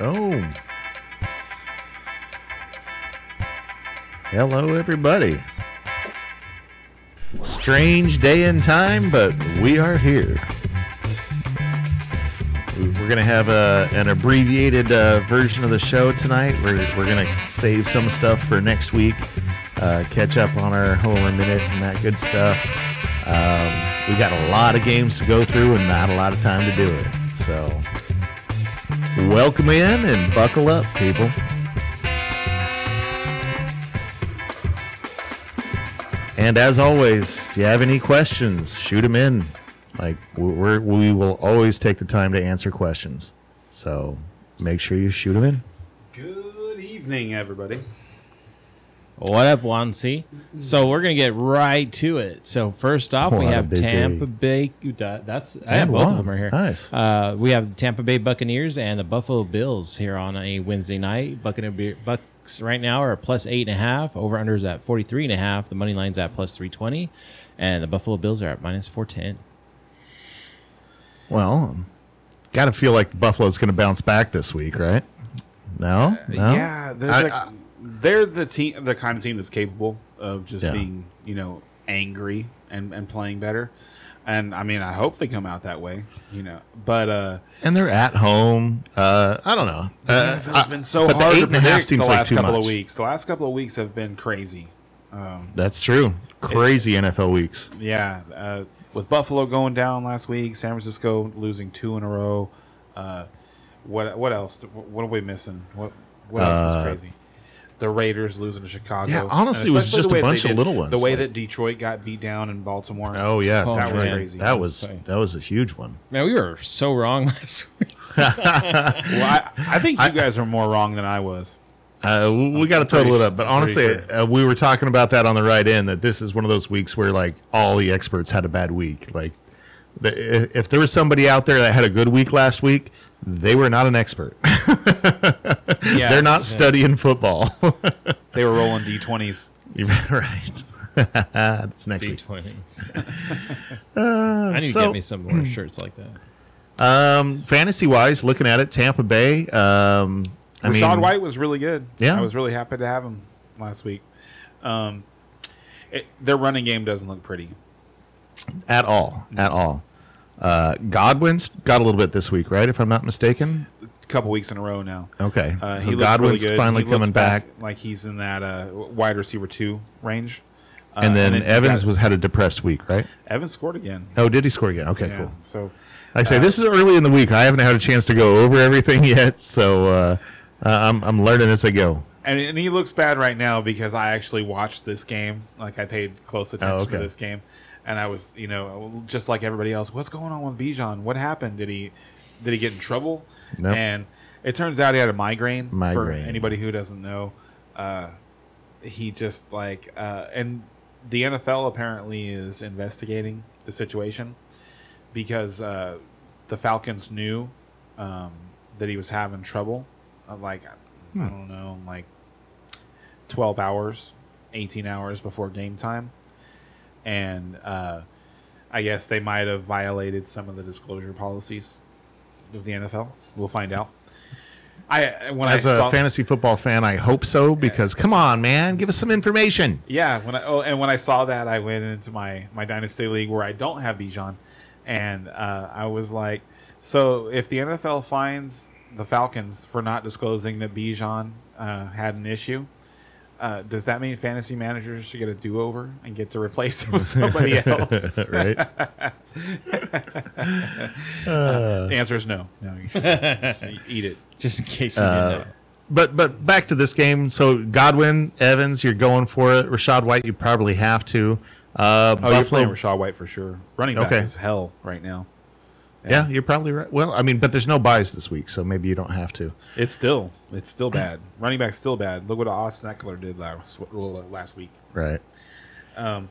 Oh. Hello, everybody. Strange day and time, but we are here. We're going to have a, an abbreviated uh, version of the show tonight. We're, we're going to save some stuff for next week, uh, catch up on our Homer Minute and that good stuff. Um, we got a lot of games to go through and not a lot of time to do it. So, welcome in and buckle up, people. And as always, if you have any questions, shoot them in. Like we're, we will always take the time to answer questions. So make sure you shoot them in. Good evening, everybody. What up, Wansi? So we're gonna get right to it. So first off, we What a have busy- Tampa Bay. That's I have both of them right here. Nice. Uh, we have Tampa Bay Buccaneers and the Buffalo Bills here on a Wednesday night. Buccaneer Bucks right now are plus eight and a half. Over unders at forty three and a half. The money line's at plus three twenty, and the Buffalo Bills are at minus four ten. Well, got to feel like Buffalo's going to bounce back this week, right? No, no. Yeah, there's I- like, I- they're the team, the kind of team that's capable of just Yeah. being, you know, angry and, and playing better. And I mean, I hope they come out that way, you know. But uh, and they're at home. Uh, I don't know. Uh, it's been so the hard eight to and a half predict seems the last too couple much. of weeks. The last couple of weeks have been crazy. Um, That's true. Crazy NFL weeks. Yeah, uh, with Buffalo going down last week, San Francisco losing two in a row. Uh, what what else? What are we missing? What what else Uh, was crazy? The Raiders losing to Chicago. Yeah, honestly, it was just a bunch of did- little ones, The way like- that Detroit got beat down in Baltimore. Oh yeah, Oh, that was crazy. That was that was a huge one. Man, we were so wrong last week. Well, I, I think you guys are more wrong than I was. Uh, we- we got to total it up, but honestly, pretty uh, we were talking about that on the right end. That this is one of those weeks where like all the experts had a bad week. Like, the, if there was somebody out there that had a good week last week, they were not an expert. Yeah, They're not studying football. They were rolling D twenties. You're right. That's next week. twenties. Uh, I need so- to get me some more shirts like that. Um, fantasy wise, looking at it, Tampa Bay. Um, I Rachaad mean, White was really good. Yeah. I was really happy to have him last week. Um, it, their running game doesn't look pretty. at all, at all. Uh, Godwin's got a little bit this week, right? If I'm not mistaken. Couple weeks in a row now. Okay, Uh, so Godwin's really finally He coming back, like he's in that uh, wide receiver two range. Uh, and then you Evans got- was had a depressed week, right? Evans scored again. Oh, did he score again? Okay, Yeah, cool. So Like I say, Uh, this is early in the week. I haven't had a chance to go over everything yet, so uh, uh, I'm I'm learning as I go. and, and he looks bad right now because I actually watched this game. Like I paid close attention Oh, okay. to this game, and I was you know just like everybody else. What's going on with Bijan? What happened? Did he did he get in trouble? Nope. And it turns out he had a migraine. For Migraine. anybody who doesn't know, uh, he just like uh, and the NFL apparently is investigating the situation because uh, the Falcons knew um, that he was having trouble. Uh, like I don't know, like twelve hours, eighteen hours before game time, and uh, I guess they might have violated some of the disclosure policies of the NFL. We'll find out. I when As I a saw, fantasy football fan, I hope so because come on, man, give us some information. Yeah, when I oh, and when I saw that, I went into my my dynasty league where I don't have Bijan, and uh, I was like, so if the NFL finds the Falcons for not disclosing that Bijan uh, had an issue, uh, does that mean fantasy managers should get a do over and get to replace him with somebody else? right? The answer is no. No, you should eat it. Just in case you Uh, didn't know. But but back to this game. So Godwin, Evans, you're going for it. Rachaad White, you probably have to. Uh, Oh, you're playing Rachaad White for sure. Running back Okay. is hell right now. Yeah, you're probably right. Well, I mean, but there's no buys this week, so maybe you don't have to. It's still it's still bad. Running back's still bad. Look what Austin Ekeler did last last week. Right. Um,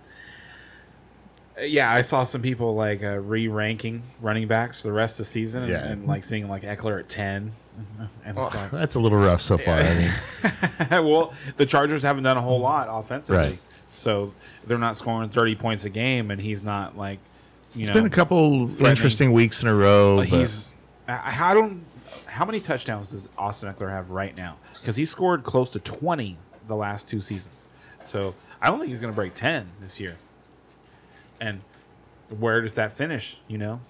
yeah, I saw some people like uh, re-ranking running backs for the rest of the season, and, Yeah. and like seeing like Ekeler at ten. And it's like, That's a little rough so far. I mean, well, the Chargers haven't done a whole lot offensively, Right. so they're not scoring thirty points a game, and he's not like, it's know, been a couple interesting weeks in a row. But but- he's I, I don't how many touchdowns does Austin Ekeler have right now? Because he scored close to 20 the last two seasons. So I don't think he's going to break 10 this year. And where does that finish? You know,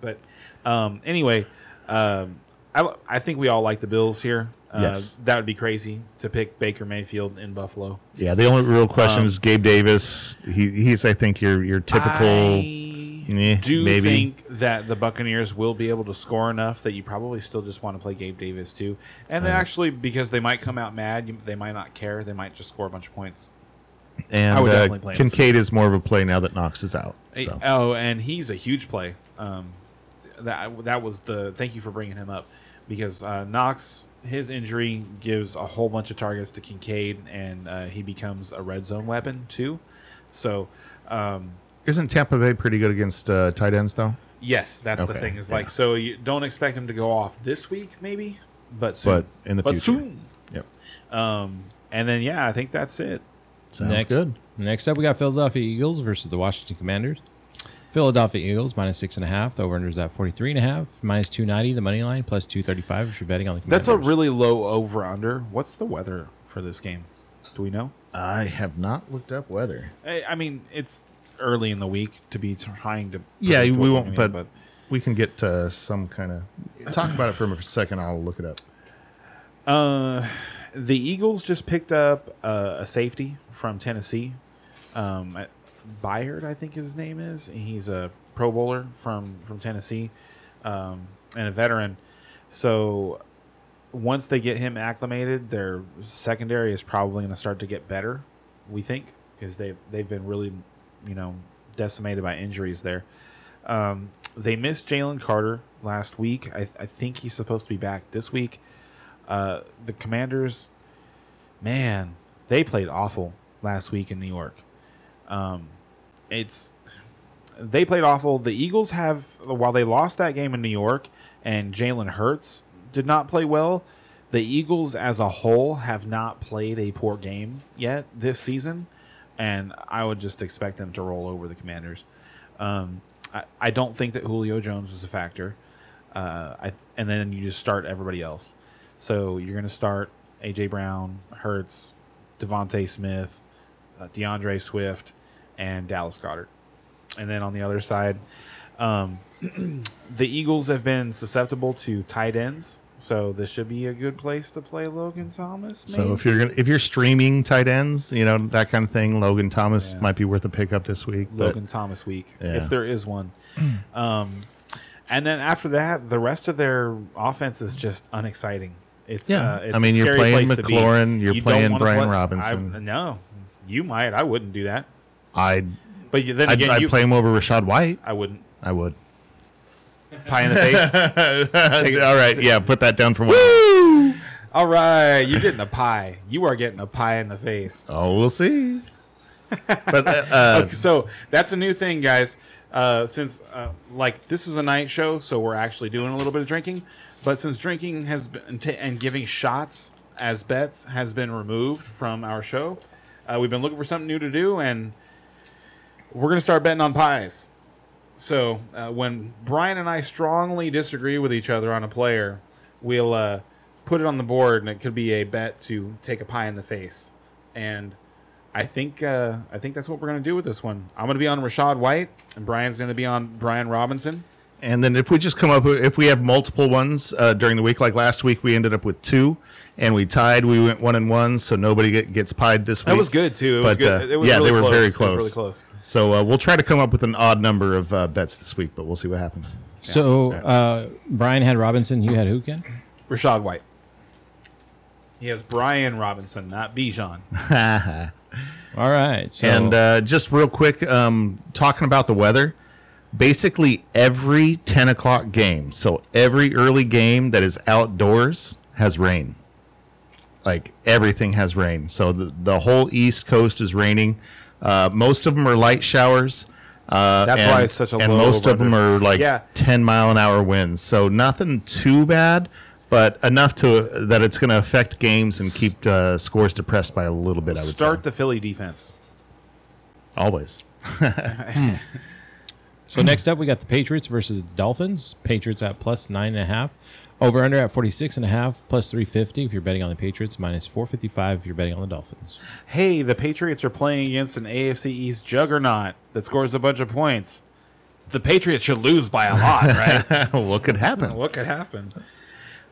but um, anyway, um, I I think we all like the Bills here. Uh, Yes. that would be crazy to pick Baker Mayfield in Buffalo. Yeah, the only real question Um, is Gabe Davis. He, he's, I think, your your typical. I do maybe. think that the Buccaneers will be able to score enough that you probably still just want to play Gabe Davis too, and then actually because they might come out mad, you, they might not care. They might just score a bunch of points. and I would uh, definitely play. Kincaid is more of a play now that Knox is out. So. Oh, and he's a huge play. Um, that that was the thank you for bringing him up because uh, Knox his injury gives a whole bunch of targets to Kincaid and uh, he becomes a red zone weapon too. So um, Isn't Tampa Bay pretty good against uh, tight ends though? yes, that's the thing. Is yeah. like so you don't expect him to go off this week maybe, but soon. But in the but future. soon. Yep. Um, and then yeah, I think that's it. Sounds next, good. Next up, we got Philadelphia Eagles versus the Washington Commanders. Philadelphia Eagles minus six and a half. The over under is at forty three and a half. Minus two ninety. The money line plus two thirty five if you're betting on the. Commanders. That's a really low over under. What's the weather for this game? Do we know? I have not looked up weather. I, I mean, it's early in the week to be trying to. Yeah, we won't. we're But, we can get uh, some kind of talk about it for a second. I'll look it up. uh, the Eagles just picked up uh, a safety from Tennessee. Um, Byard, I think his name is. He's a Pro Bowler from from Tennessee, um, and a veteran. So once they get him acclimated, their secondary is probably going to start to get better. We think because they've they've been really, you know, decimated by injuries there. Um, they missed Jalen Carter last week. I, I think he's supposed to be back this week. Uh, the Commanders, man, they played awful last week in New York. Um, it's they played awful. The Eagles have while they lost that game in New York and Jalen Hurts did not play well. The Eagles as a whole have not played a poor game yet this season, and I would just expect them to roll over the Commanders. Um, I, I don't think that Julio Jones is a factor. Uh, I, and then you just start everybody else. So you're going to start AJ Brown, Hurts, DeVonta Smith, uh, D'Andre Swift, and Dallas Goedert. And then on the other side, um, the Eagles have been susceptible to tight ends. So this should be a good place to play Logan Thomas. So if you're gonna if you're streaming tight ends, you know that kind of thing, Logan Thomas Yeah. might be worth a pickup this week. But Logan Thomas week, Yeah. if there is one. um, and then after that, the rest of their offense is just unexciting. It's Yeah. uh, it's I mean, you're playing place to be. McLaurin, you're You playing Brian play- Robinson. I, no, you might. I wouldn't do that. I'd But then I'd, again, I'd you, play him over Rachaad White. I wouldn't. I would. Pie in the face. All right, yeah, put that down for one. All right, you're getting a pie. You are getting a pie in the face. Oh, we'll see. But uh, uh, Okay, so that's a new thing, guys. Uh, since uh, like this is a night show, so we're actually doing a little bit of drinking. But since drinking has been t- and giving shots as bets has been removed from our show, uh, we've been looking for something new to do, and we're gonna start betting on pies. So uh, when Brian and I strongly disagree with each other on a player, we'll uh, put it on the board, and it could be a bet to take a pie in the face. And I think uh, I think that's what we're gonna do with this one. I'm gonna be on Rachaad White, and Brian's gonna be on Brian Robinson. and then if we just come up if we have multiple ones uh, during the week, like last week, we ended up with two, and we tied. We went one and one, so nobody get, gets pied this week. That was good too. It was But, good. uh, it was yeah, really they were close. very close. really close. So uh, we'll try to come up with an odd number of uh, bets this week, but we'll see what happens. So uh, Brian had Robinson. You had who, Ken? Rachaad White. He has Brian Robinson, not Bijan. All right. So And uh, just real quick, um, talking about the weather, basically every 10 o'clock game, so every early game that is outdoors has rain. Like everything has rain. So the, the whole East Coast is raining. Uh, most of them are light showers. Uh, That's and- why it's such a And low most of them are like Yeah. 10 mile an hour winds. So nothing too bad, but enough to that it's going to affect games and keep uh, scores depressed by a little bit. I would Start say. the Philly defense. always. So next up, we got the Patriots versus the Dolphins. Patriots at plus nine and a half. Over under at 46 and a half plus 350 if you're betting on the Patriots, minus 455 if you're betting on the Dolphins. Hey, the Patriots are playing against an AFC East juggernaut that scores a bunch of points. The Patriots should lose by a lot, right? what could happen? what could happen?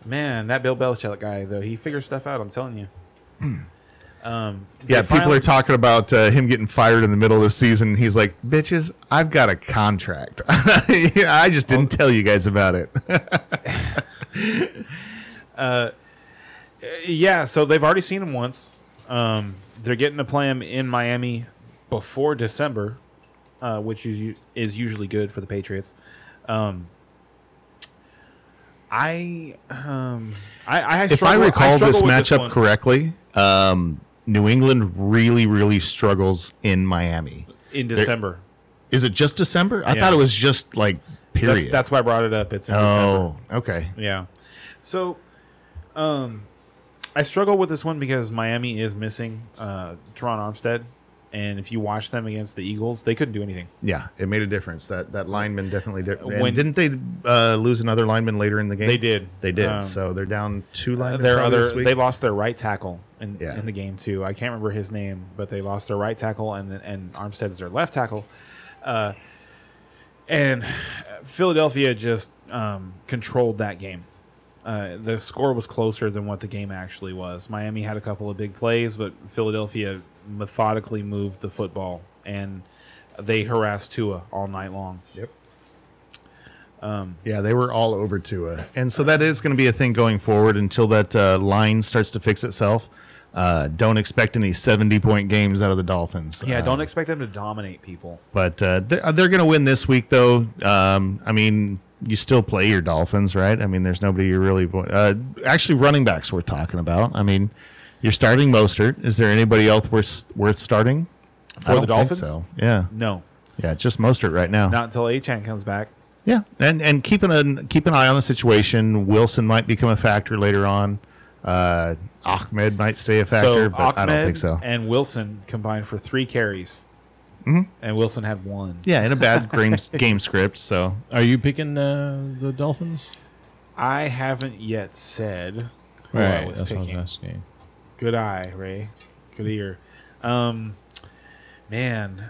Man, that Bill Belichick guy though, he figures stuff out. I'm telling you. Um, Yeah, people finally- are talking about uh, him getting fired in the middle of the season. He's like, "Bitches, I've got a contract. I just didn't tell you guys about it." Yeah, so they've already seen him once. Um, they're getting to play him in Miami before December, uh, which is is usually good for the Patriots. Um, I um, I, I if I recall struggle this matchup one. correctly, um, New England really, really struggles in Miami. in December. Is it just December? I Yeah. thought it was just like period. That's, that's why I brought it up. It's in December. oh, okay. Yeah. So, um, I struggle with this one because Miami is missing uh, Terron Armstead, and if you watch them against the Eagles, they couldn't do anything. Yeah, it made a difference. That that lineman definitely did. When- didn't they uh, lose another lineman later in the game? They did. They did. Um, so they're down two linemen. their other this week. they lost their right tackle in, Yeah. in the game too. I can't remember his name, but they lost their right tackle and and Armstead's their left tackle. Uh, and Philadelphia just um, controlled that game. Uh, the score was closer than what the game actually was. Miami had a couple of big plays, but Philadelphia methodically moved the football and they harassed Tua all night long. Yep. yeah, they were all over Tua, and so that is going to be a thing going forward until that uh, line starts to fix itself. Uh, don't expect any seventy-point games out of the Dolphins. Yeah, Uh, don't expect them to dominate people. But uh, they're, they're going to win this week, though. Um, I mean, you still play your Dolphins, right? I mean, there's nobody you're really. Uh, actually, running backs we're talking about. I mean, you're starting Mostert. Is there anybody else worth worth starting For I the don't think Dolphins? So yeah, No, yeah, just Mostert right now. not until Achane comes back. Yeah, and and keep an keep an eye on the situation. Wilson might become a factor later on. Uh, Ahmed might stay a factor, so but Ahmed I don't think so. and Wilson combined for three carries, Mm-hmm. and Wilson had one. Yeah, in a bad game game script. So Are you picking uh, the Dolphins? I haven't yet said who I was that's what I picking. was asking. Good eye, Ray. Good ear. Um, man.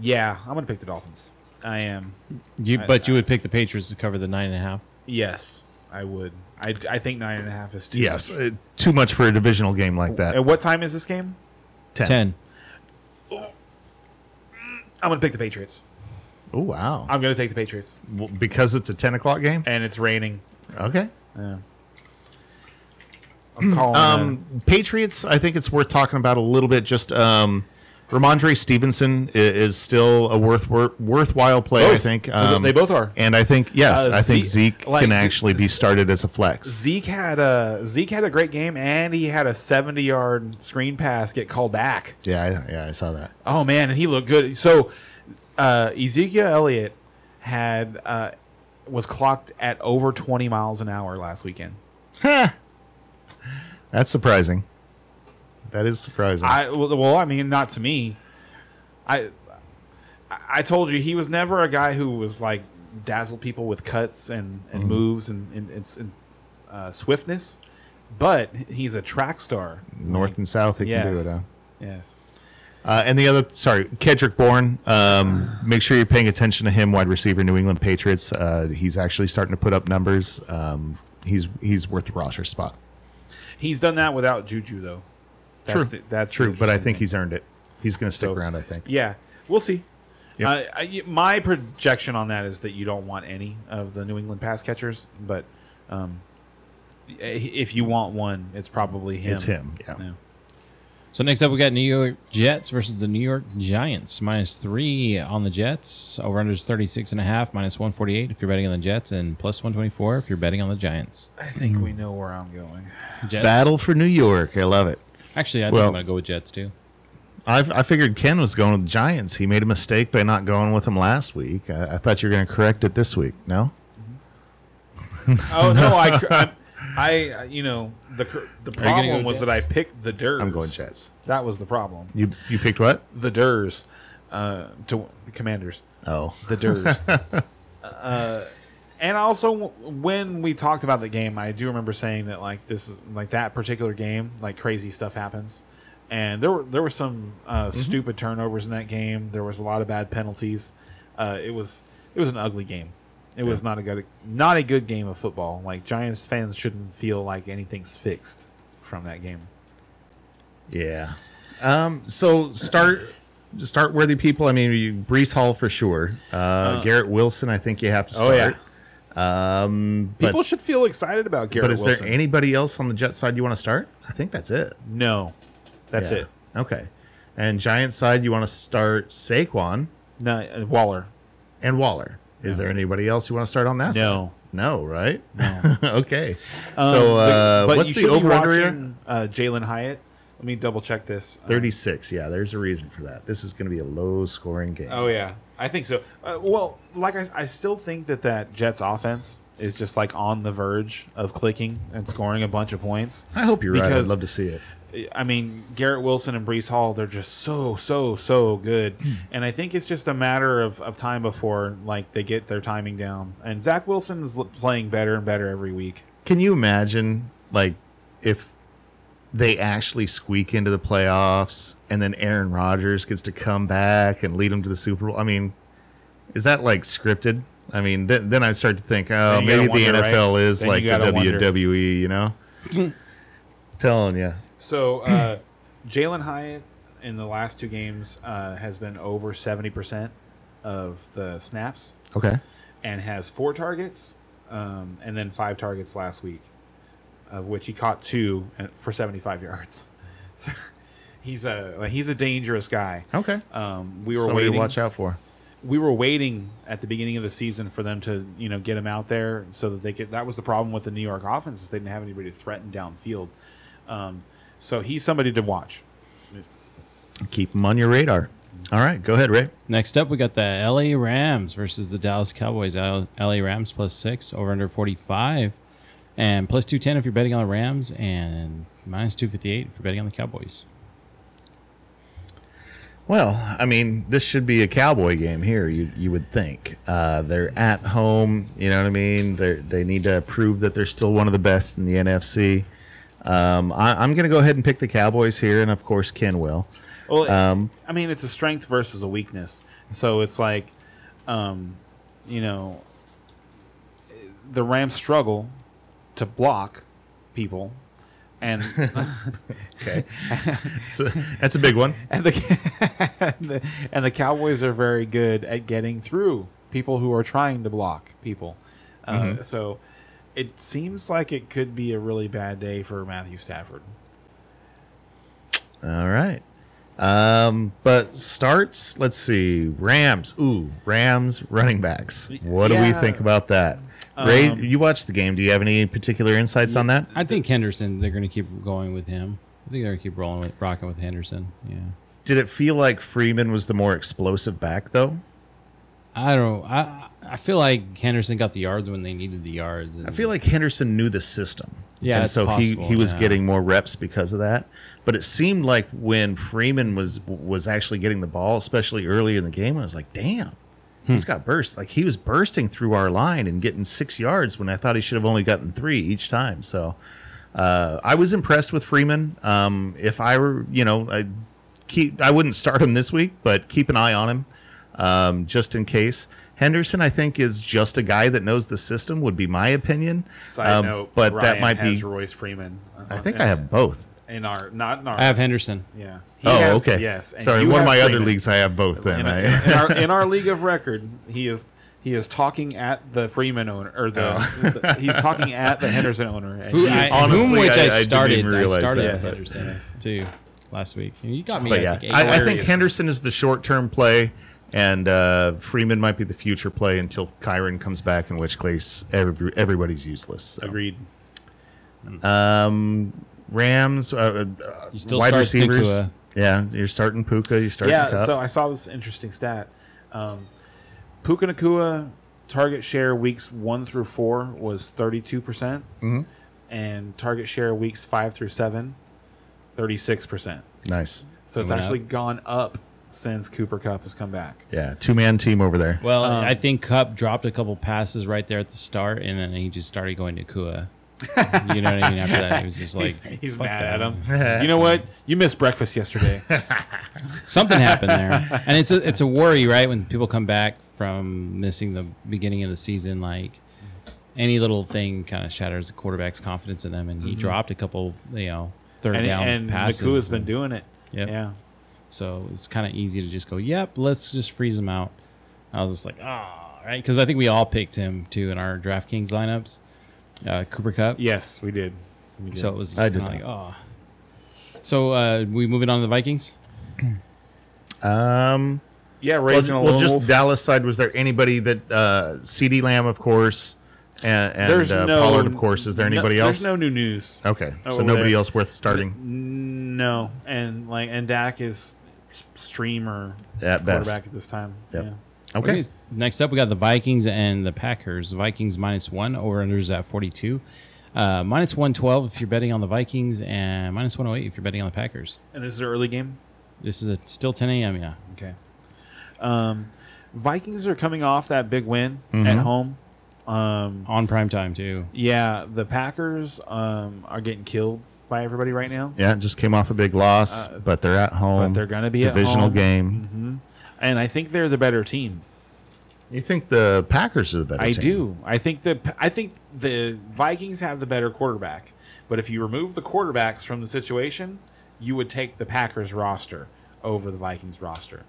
Yeah, I'm gonna pick the Dolphins. I am. You, I- but you would pick the Patriots to cover the nine and a half. Yes, I would. I, I think nine and a half is too yes, much. uh, too much for a divisional game like that. At what time is this game? Ten. Ten. I'm gonna pick the Patriots. Oh wow! I'm gonna take the Patriots, Well, because it's a ten o'clock game. and it's raining. Okay. Yeah. I'm. Um, Patriots. I think it's worth talking about a little bit. Just um, Rhamondre Stevenson i- is still a worth, wor- worthwhile play. I think They- um, they both are. and I think yes, Uh, I think Zeke- Zeke like, can actually be started as a flex. Zeke had a Zeke had a great game, and he had a 70 yard screen pass get called back. Yeah, I, yeah, I saw that. Oh man, and he looked good. So uh, Ezekiel Elliott had uh, was clocked at over 20 miles an hour last weekend. That's surprising. That is surprising. I well, well, I mean, not to me. I I told you he was never a guy who was like dazzle people with cuts and, and moves and and, and, and uh, swiftness, but he's a track star. North and South, he can do it. Yes. Huh? Yes. Uh, and the other, sorry, Kendrick Bourne. Um, make sure you're paying attention to him, wide receiver, New England Patriots. Uh, he's actually starting to put up numbers. Um, he's he's worth the roster spot. He's done that without Juju though. That's True. the, that's True, but I think thing. he's earned it. He's going to stick So- around. I think. Yeah, we'll see. Yep. Uh, I, my projection on that is that you don't want any of the New England pass catchers, but um, if you want one, it's probably him. It's him. Yeah. Yeah. So next up, we got New York Jets versus the New York Giants. Minus three on the Jets. Over under is 36 and a half. Minus 148 if you're betting on the Jets, and plus 124 if you're betting on the Giants. I think we hmm. know where I'm going. Jets. Battle for New York. I love it. Actually, I think Well- I'm going to go with Jets too. I, I figured Ken was going with the Giants. He made a mistake by not going with them last week. I, I thought you were going to correct it this week. No. Mm-hmm. Oh no, I, I, I, you know, the the Are you gonna problem go was Jets? that I picked the Durs. I'm going Jets. That was the problem. You you picked what? The Durs, uh, to the Commanders. Oh, The Durs. Uh, and also, when we talked about the game, I do remember saying that like this is like that particular game, like crazy stuff happens, and there were there were some uh, stupid turnovers in that game. There was a lot of bad penalties. Uh, it was it was an ugly game. It was not a good not a good game of football. Like Giants fans shouldn't feel like anything's fixed from that game. Yeah. Um, so start start worthy people. I mean, you, Breece Hall for sure. Uh, Garrett Wilson, I think you have to Oh, start. yeah. Um, but, People should feel excited about Garrett but is Wilson. there anybody else on the Jet side you want to start? I think that's it. no, that's Yeah. it. Okay. And Giant side, you want to start Saquon No, uh, Waller. and Waller. Is there anybody else you want to start on that? No. No, right? No. okay. Um, so uh, but what's the over under here? Uh, Jalin Hyatt. Let me double check this. Uh, 36. Yeah, there's a reason for that. This is going to be a low scoring game. Oh yeah, I think so. Uh, well, like I, I still think that that Jets offense is just like on the verge of clicking and scoring a bunch of points. I hope you're right. I'd love to see it. I mean, Garrett Wilson and Breece Hall, they're just so, so, so good. Hmm. and I think it's just a matter of, of time before like they get their timing down. And Zach Wilson is playing better and better every week. Can you imagine, like, if they actually squeak into the playoffs and then Aaron Rodgers gets to come back and lead them to the Super Bowl? I mean, is that like scripted? I mean, th- then I start to think, oh, maybe gotta the wonder, NFL right? is Then like the gotta wonder. WWE, you know? Telling you. So uh, Jalin Hyatt in the last two games uh, has been over seventy percent of the snaps Okay. and has four targets um, and then five targets last week, of which he caught two for seventy-five yards. So he's a he's a dangerous guy. Okay. Um, we were Somebody waiting. to watch out for. we were waiting at the beginning of the season for them to you know get him out there so that they could. That was the problem with the New York offense is they didn't have anybody to threaten downfield. Um, so he's somebody to watch. Keep him on your radar. All right. Go ahead, Ray. Next up, we got the LA Rams versus the Dallas Cowboys. LA Rams plus six, over under 45, and plus 210 if you're betting on the Rams, and minus 258 if you're betting on the Cowboys. Well, I mean, this should be a cowboy game here. You you would think uh, they're at home. You know what I mean? They they need to prove that they're still one of the best in the NFC. Um, I, I'm going to go ahead and pick the Cowboys here, and of course Ken will. Well, Um, I mean, it's a strength versus a weakness. So it's like, um, you know, the Rams struggle to block people, and Okay, so, that's a big one. and the, and the and the Cowboys are very good at getting through people who are trying to block people. Uh, So it seems like it could be a really bad day for Matthew Stafford. All right. Um, but starts. Let's see. Rams. Ooh, Rams running backs. What do we think about that? Ray, Um, you watched the game. Do you have any particular insights on that? I think Henderson, they're going to keep going with him. I think they're going to keep rolling with, rocking with Henderson. Yeah. Did it feel like Freeman was the more explosive back though? I don't know. I, I feel like Henderson got the yards when they needed the yards. I feel like Henderson knew the system. Yeah, and so possible, he he was yeah. getting more reps because of that. But it seemed like when Freeman was was actually getting the ball, especially early in the game, I was like, damn, he's got burst. Like he was bursting through our line and getting six yards when I thought he should have only gotten three each time. So uh, I was impressed with Freeman. Um, if I were, you know, I keep I wouldn't start him this week, but keep an eye on him um, just in case. Henderson, I think, is just a guy that knows the system. Would be my opinion. Side Um, note, but Ryan that might has be. Royce Freeman. I think I have both. in our not in our. I have Henderson. Yeah. He Oh, has- okay. Yes. and Sorry, one of have my other leagues, I have both. Then In, I, in our, in our league of record, he is he is talking at the Freeman owner or the, the- he's talking at the Henderson owner. And Who, he is- I, honestly, whom which I- I I, didn't started. even I started that, with Henderson Yes. too last week. You got me. but at yeah, like I, I think. Henderson is the short-term play, and uh, Freeman might be the future play until Kyren comes back, in which case every, everybody's useless. So. agreed. Um, Rams, uh, uh, You still wide receivers. Nacua. Yeah, you're starting Puka. You're starting Yeah. Kupp. So I saw this interesting stat. Um, Puka Nacua target share weeks one through four was thirty two percent, Mhm. and target share weeks five through seven, 36 percent. nice. So it's Coming actually gone up since Cooper Kupp has come back. Yeah, two man team over there. Well, Um, I think Kupp dropped a couple passes right there at the start, and then he just started going to Kua. you know what I mean? After that, he was just like, he's he's mad that." at him. you know what? You missed breakfast yesterday. Something happened there, and it's a it's a worry, right? When people come back from missing the beginning of the season, like any little thing kind of shatters the quarterback's confidence in them, and he dropped a couple, you know, third and down and passes. Nacua's been doing it. Yep. Yeah. So it's kind of easy to just go, yep, let's just freeze him out. I was just like, ah, right, because I think we all picked him too in our DraftKings lineups, uh, Cooper Kupp. Yes, we did. We did. So it was I did kind of like, oh. So uh, we moving on to the Vikings. Um, yeah, well, Raging well, just Dallas side. Was there anybody that uh, CeeDee Lamb, of course, and, and there's uh, no Pollard, of course. Is there no- anybody else? There's no new news. Okay, so nobody there. else worth starting No, and like and Dak is streamer at best. quarterback at this time. Yep. Yeah. Okay, Next up, we got the Vikings and the Packers. The Vikings minus one, over unders at 42. Uh, minus 112 if you're betting on the Vikings, and minus 108 if you're betting on the Packers. And this is an early game. This is a, still 10 a.m., yeah. Okay. Um, Vikings are coming off that big win Mm-hmm. at home. Um, On prime time, too. yeah, the Packers um, are getting killed by everybody right now. yeah, just came off a big loss, Uh, but they're at home. But they're going to be at divisional home. game. and I think they're the better team. You think the Packers are the better team? I team? do. I think the I think the Vikings have the better quarterback. But if you remove the quarterbacks from the situation, you would take the Packers roster over the Vikings roster.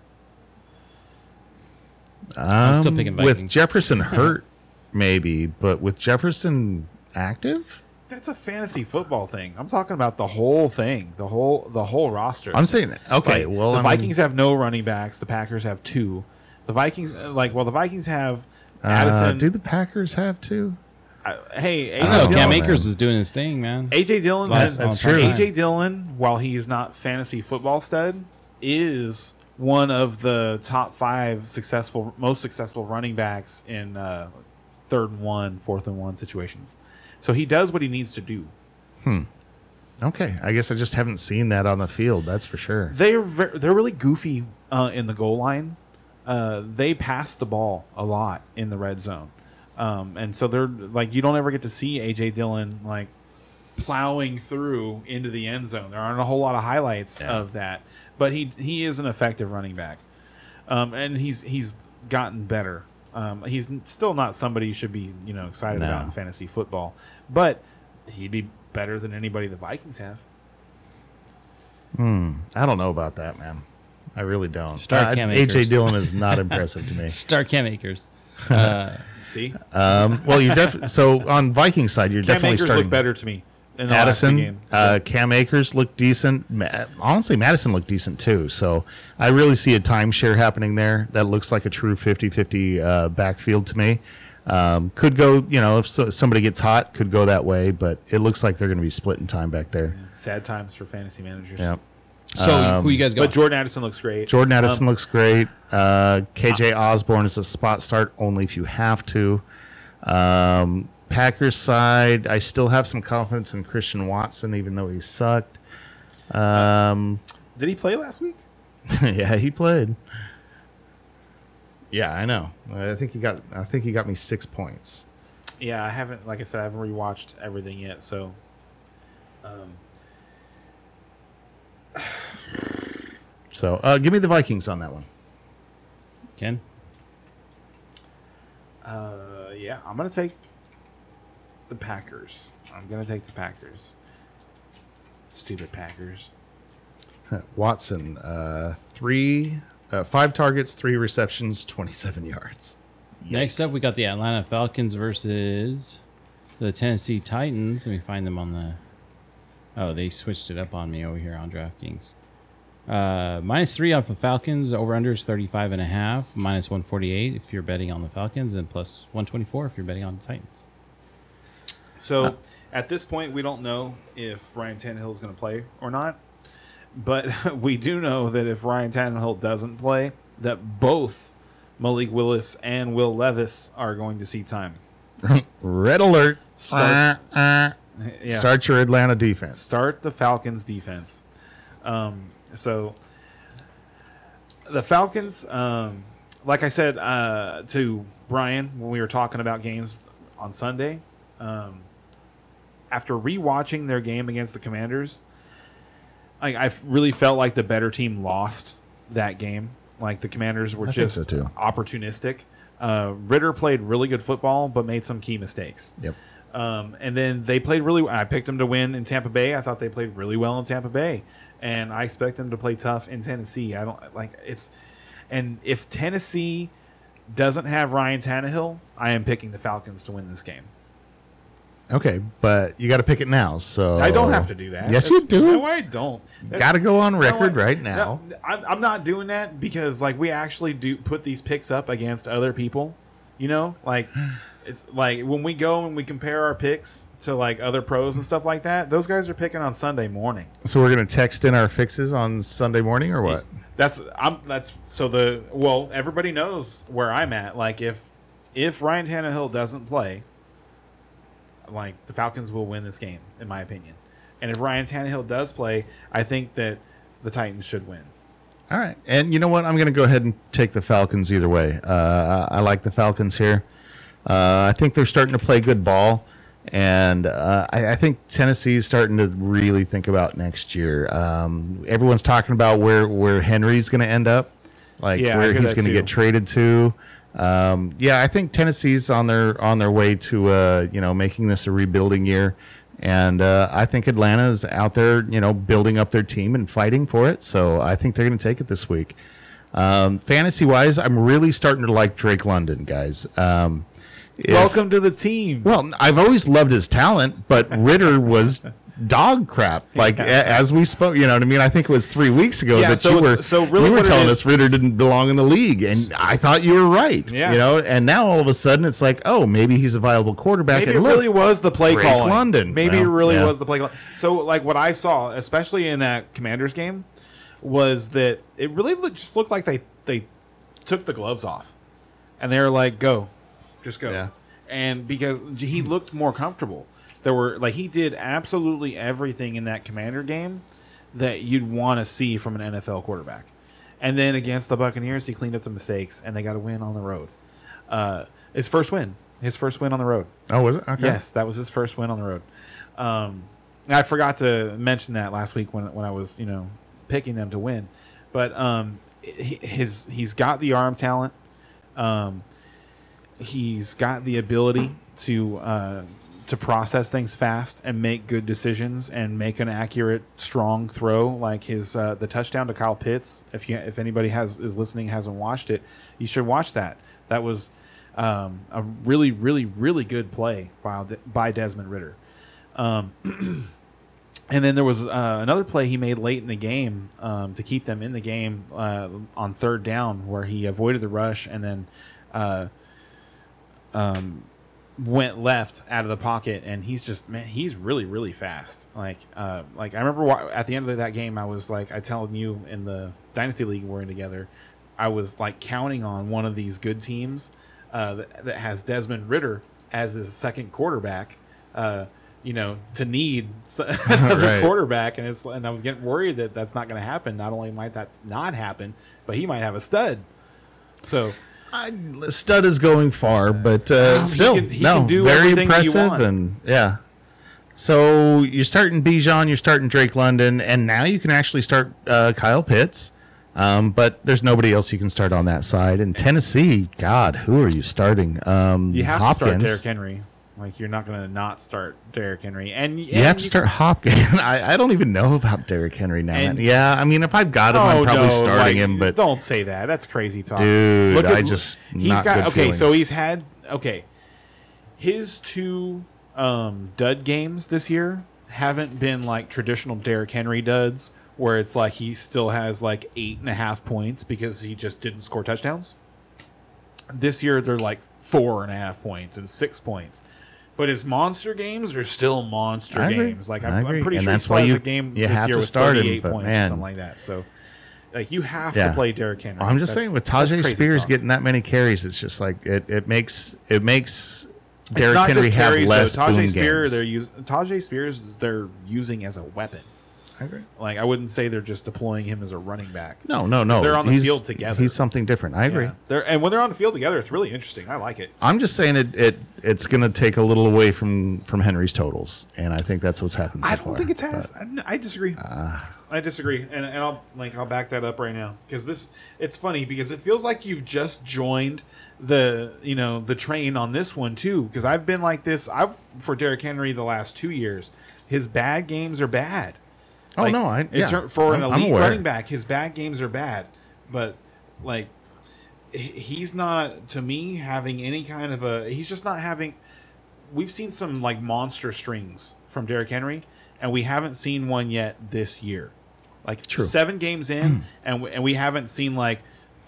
Um, I'm still picking with Jefferson hurt, maybe, but with Jefferson active, That's a fantasy football thing. I'm talking about the whole thing, the whole the whole roster. I'm saying okay. Like, well, the I mean, Vikings have no running backs. The Packers have two. The Vikings, uh, like, well, the Vikings have uh, do the Packers have two? uh, hey, AJ I No, don't know, Cam Akers was doing his thing, man. AJ Dillon, Last- has- that's true. AJ Dillon, while he's not fantasy football stud, is one of the top five successful, most successful running backs in uh, third and one, fourth and one situations. So he does what he needs to do. Okay, I guess I just haven't seen that on the field. That's for sure. They're ver- they're really goofy uh, in the goal line. Uh, they pass the ball a lot in the red zone, um, and so they're like you don't ever get to see AJ Dillon like plowing through into the end zone. There aren't a whole lot of highlights Yeah. of that, but he he is an effective running back, um, and he's he's gotten better. Um, he's still not somebody you should be you know excited No. about in fantasy football, but he'd be better than anybody the Vikings have. I don't know about that, man. I really don't. Start Uh, Cam AJ Akers. Dillon is not impressive to me. Start Cam Akers. Uh, See, Um, well, you're definitely so on Viking side. You're Cam definitely Akers starting look better to me in the last two Addison, uh, Cam Akers looked decent. Ma- honestly, Mattison looked decent too. So I really see a timeshare happening there. That looks like a true 50-50 uh, backfield to me. Um, could go, you know, if so, somebody gets hot, could go that way. But it looks like they're going to be splitting time back there. Sad times for fantasy managers. Yeah. so who you guys got? But Jordan Addison looks great. Jordan Addison Um, looks great. Uh, KJ Osborn is a spot start only if you have to. Um, Packers side, I still have some confidence in Christian Watson, even though he sucked. Um, Did he play last week? yeah, he played. Yeah, I know. I think he got. I think he got me six points. Yeah, I haven't. Like I said, I haven't rewatched everything yet. So, um, So uh, give me the Vikings on that one. Ken? uh, yeah, I'm gonna take the Packers. I'm gonna take the Packers. Stupid Packers. Watson, uh, three, uh, five targets, three receptions, twenty-seven yards. Next up, we got the Atlanta Falcons versus the Tennessee Titans. Let me find them on the. Oh, they switched it up on me over here on DraftKings. Uh, minus three off the Falcons. Over under is 35 and a half. Minus 148 if you're betting on the Falcons, and plus 124 if you're betting on the Titans. So at this point, we don't know if Ryan Tannehill is going to play or not. But we do know that if Ryan Tannehill doesn't play, that both Malik Willis and Will Levis are going to see time. Red alert! Start- Uh, uh. Yeah, Start your Atlanta defense. start the Falcons defense. Um, so the Falcons, um, like I said uh, to Brian when we were talking about games on Sunday, um, after rewatching their game against the Commanders, I, I really felt like the better team lost that game. Like the Commanders were I just so, too. opportunistic. Uh, Ridder played really good football, but made some key mistakes. Yep. Um, and then they played really. I picked them to win in Tampa Bay. I thought they played really well in Tampa Bay, and I expect them to play tough in Tennessee. I don't like it's. And if Tennessee doesn't have Ryan Tannehill, I am picking the Falcons to win this game. Okay, but you got to pick it now. So I don't have to do that. Yes, That's- you do. No, I don't. Got to go on No, record I- right now. no, I'm, I'm not doing that because like we actually do put these picks up against other people. You know, like it's like when we go and we compare our picks to like other pros and stuff like that. Those guys are picking on Sunday morning. So we're gonna text in our fixes on Sunday morning or what? That's I'm that's so the well everybody knows where I'm at. Like if if Ryan Tannehill doesn't play, like the Falcons will win this game in my opinion. And if Ryan Tannehill does play, I think that the Titans should win. All right, and you know what? I'm gonna go ahead and take the Falcons either way. Uh, I I like the Falcons here. Uh, I think they're starting to play good ball, and uh, I, I think Tennessee is starting to really think about next year. Um, everyone's talking about where where Henry's going to end up, like Yeah, where he's going to get traded to. Um, yeah, I think Tennessee's on their on their way to uh, you know making this a rebuilding year, and uh, I think Atlanta's out there you know building up their team and fighting for it. So I think they're going to take it this week. Um, fantasy wise, I'm really starting to like Drake London, guys. Um, if- Welcome to the team. well, I've always loved his talent, but Ridder was dog crap. Like a- as we spoke, you know what I mean. I think it was three weeks ago Yeah, that so you were so really you were telling is- us Ridder didn't belong in the league, and I thought you were right. Yeah. you know. And now all of a sudden it's like, oh, maybe he's a viable quarterback. Maybe it and look, really was the play Drake calling. London. Maybe it really yeah. was the play calling. So, like what I saw, especially in that Commanders game, was that it really just looked like they they took the gloves off, and they were like, "Go, just go." Yeah. And because he looked more comfortable, there were like he did absolutely everything in that Commander game that you'd want to see from an NFL quarterback. And then against the Buccaneers, he cleaned up the mistakes, and they got a win on the road. Uh, his first win, his first win on the road. Oh, was it? Okay. Yes, that was his first win on the road. Um, I forgot to mention that last week when when I was you know picking them to win, but um, his he's got the arm talent. Um, he's got the ability to uh, to process things fast and make good decisions and make an accurate, strong throw. Like his uh, the touchdown to Kyle Pitts. If you if anybody has is listening hasn't watched it, you should watch that. That was um, a really, really, really good play by by Desmond Ridder. Um, and then there was uh, another play he made late in the game um, to keep them in the game uh, on third down, where he avoided the rush and then uh, um, went left out of the pocket. And he's just man, he's really, really fast. Like, uh, like I remember at the end of that game, I was like, I telling you in the dynasty league we're in together, I was like counting on one of these good teams uh, that, that has Desmond Ridder as his second quarterback. Uh, you know, to need another Right. quarterback, and it's and I was getting worried that that's not going to happen. Not only might that not happen, but he might have a stud. So I, stud is going far, but uh, he still, can- he no, very impressive, and yeah. So you're starting Bijan, you're starting Drake London, and now you can actually start uh, Kyle Pitts. Um, but there's nobody else you can start on that side. And Tennessee, God, who are you starting? Um, you have to Hopkins. start Derrick Henry. Like you're not going to not start Derrick Henry, and You have to start Hopkins. I, I don't even know about Derrick Henry now. And- yeah, I mean, if I've got him, I'm probably starting Oh, like, him. But don't say that. That's crazy talk, Dude, look I just- he's got okay. So he's had okay. His two um, dud games this year haven't been like traditional Derrick Henry duds, where it's like he still has like eight and a half points because he just didn't score touchdowns. This year they're like four and a half points and six points. But his monster games are still monster games. Like I'm, I'm pretty And sure that's he why you- a game you this have year to with start him, 38 but points or something like that. So like you have Yeah. to play Derrick Henry. I'm just That's- saying with Tyjae Spears talk. getting that many carries, it's just like it, it makes it makes Derrick Henry just have less though. Tyjae boom Spears, games. they're use, Tyjae Spears they're using as a weapon. I agree. Like I wouldn't say they're just deploying him as a running back. No, no, no. They're on the He's- field together. He's something different. I agree. Yeah. They're and when they're on the field together, it's really interesting. I like it. I'm just saying it, it it's going to take a little away from from Henry's totals, and I think that's what's happened. So I don't far. think it has. But, I, I disagree. Ah. I disagree, and, and I'll like I'll back that up right now because this it's funny because it feels like you've just joined the you know the train on this one too because I've been like this I've for Derrick Henry the last two years his bad games are bad. Oh, Like, no, I- yeah. for an I'm- I'm elite running back his bad games are bad, but like he's not to me having any kind of a he's just not having we've seen some like monster strings from Derrick Henry, and we haven't seen one yet this year. Like True. seven games in, mm. and we, and we haven't seen like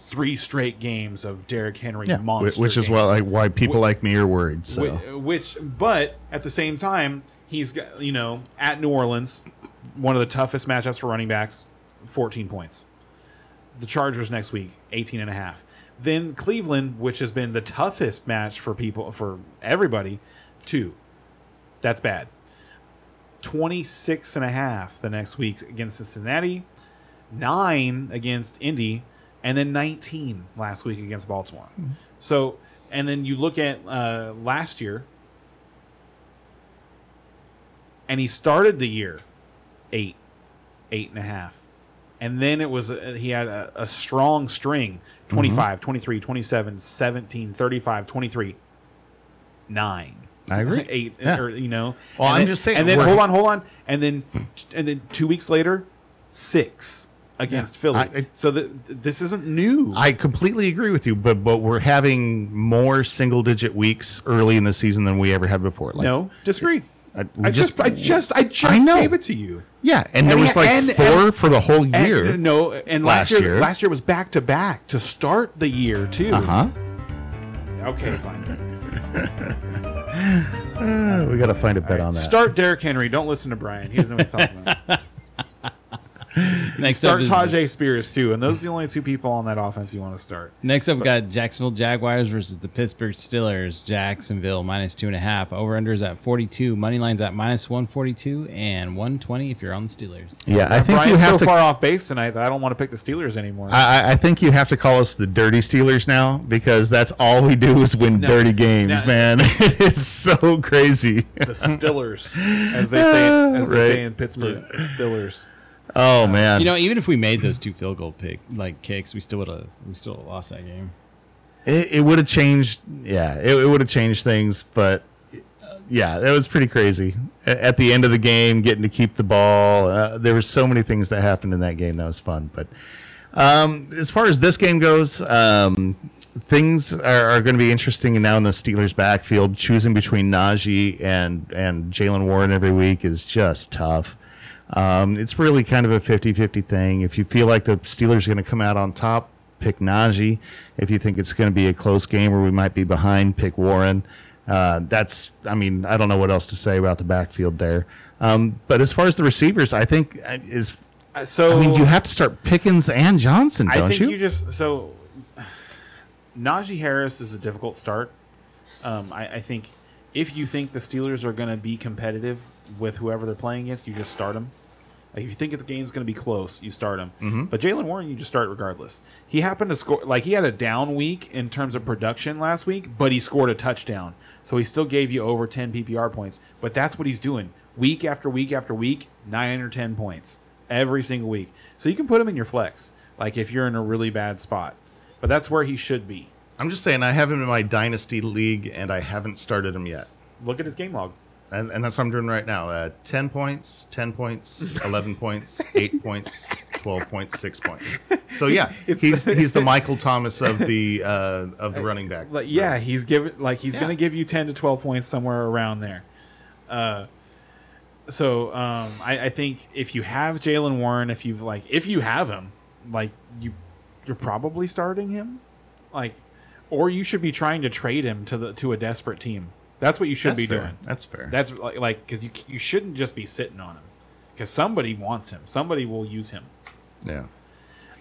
three straight games of Derrick Henry yeah, monster. which is why like why people Wh- like me are worried. So Whi- which, but at the same time, he's got you know at New Orleans, one of the toughest matchups for running backs, fourteen points. The Chargers next week, 18 and a half. Then Cleveland, which has been the toughest match for people for everybody, two. That's bad. 26 and a half the next week against Cincinnati, 9 against Indy, and then 19 last week against Baltimore. So, and then you look at uh, last year, and he started the year eight, eight and a half. And then it was, uh, he had a, a strong string 25, 23, 27, 17, 35, 23, 9. I agree. Eight, Yeah. or, you know. Well, And I'm then- just saying, And then, hold on, hold on. And then, and then two weeks later, six against Yeah. Philly. I- I- so this isn't new. I completely agree with you, but but we're having more single digit weeks early in the season than we ever had before. Like, no, disagree. I, I just, I just, I just I know. gave it to you. yeah, and, there was like and- four and- for the whole And- year. no, and last, last year, year. last year was back to back to start the year too. Uh huh. Okay, fine. Uh, we got to find a bet on that. Start Derrick Henry. Don't listen to Brian. He doesn't know what he's talking about. Next Start is, Tyjae Spears too, and those are the only two people on that offense you want to start. next up, we got Jacksonville Jaguars versus the Pittsburgh Steelers. Jacksonville minus two and a half. Over unders at 42. Money lines at minus 142 and 120 if you're on the Steelers. yeah, I think Brian's you have so to. far off base tonight that I don't want to pick the Steelers anymore. I, I- I think you have to call us the dirty Steelers now because that's all we do is win dirty games, no. man. it is so crazy. the Stillers, as they say, as they Right. say in Pittsburgh, Stillers. Oh man, You know, even if we made those two field goal pick like kicks, we still would have we still would've lost that game. it, it would have changed. Yeah, it, it would have changed things, but yeah, it was pretty crazy. At the end of the game, getting to keep the ball, uh, there were so many things that happened in that game that was fun. But um, as far as this game goes, um, things are, are going to be interesting. Now in the Steelers' backfield, choosing between Najee and and Jaylen Warren every week is just tough. Um, it's really kind of a 50-50 thing. If you feel like the Steelers are going to come out on top, pick Najee. If you think it's going to be a close game where we might be behind, pick Warren. Uh, that's, I mean, I don't know what else to say about the backfield there. Um, but as far as the receivers, I think uh, is, Uh, So I mean, you have to start Pickens and Johnson, don't think you? you? just so Najee Harris is a difficult start. Um, I, I think if you think the Steelers are going to be competitive with whoever they're playing against, you just start them. Like if you think the game's going to be close, you start him. Mm-hmm. But Jaylen Warren, you just start regardless. He happened to score like he had a down week in terms of production last week, but he scored a touchdown, so he still gave you over ten PPR points. But that's what he's doing week after week after week, nine or ten points every single week. So you can put him in your flex, like if you're in a really bad spot. But that's where he should be. I'm just saying, I have him in my dynasty league, and I haven't started him yet. Look at his game log. And, and that's what I'm doing right now. Uh, 10 points, 10 points, 11 points, 8 points, 12 points, 6 points. So yeah, It's- he's he's the Michael Thomas of the uh, of the running back. Like, yeah, he's giving like he's Yeah. going to give you ten to twelve points somewhere around there. Uh, so um, I, I think if you have Jaylen Warren, if you've like if you have him, like you, you're probably starting him, like, or you should be trying to trade him to the to a desperate team. That's what you should That's be fair. doing. That's fair. That's like like because you you shouldn't just be sitting on him because somebody wants him. Somebody will use him. yeah.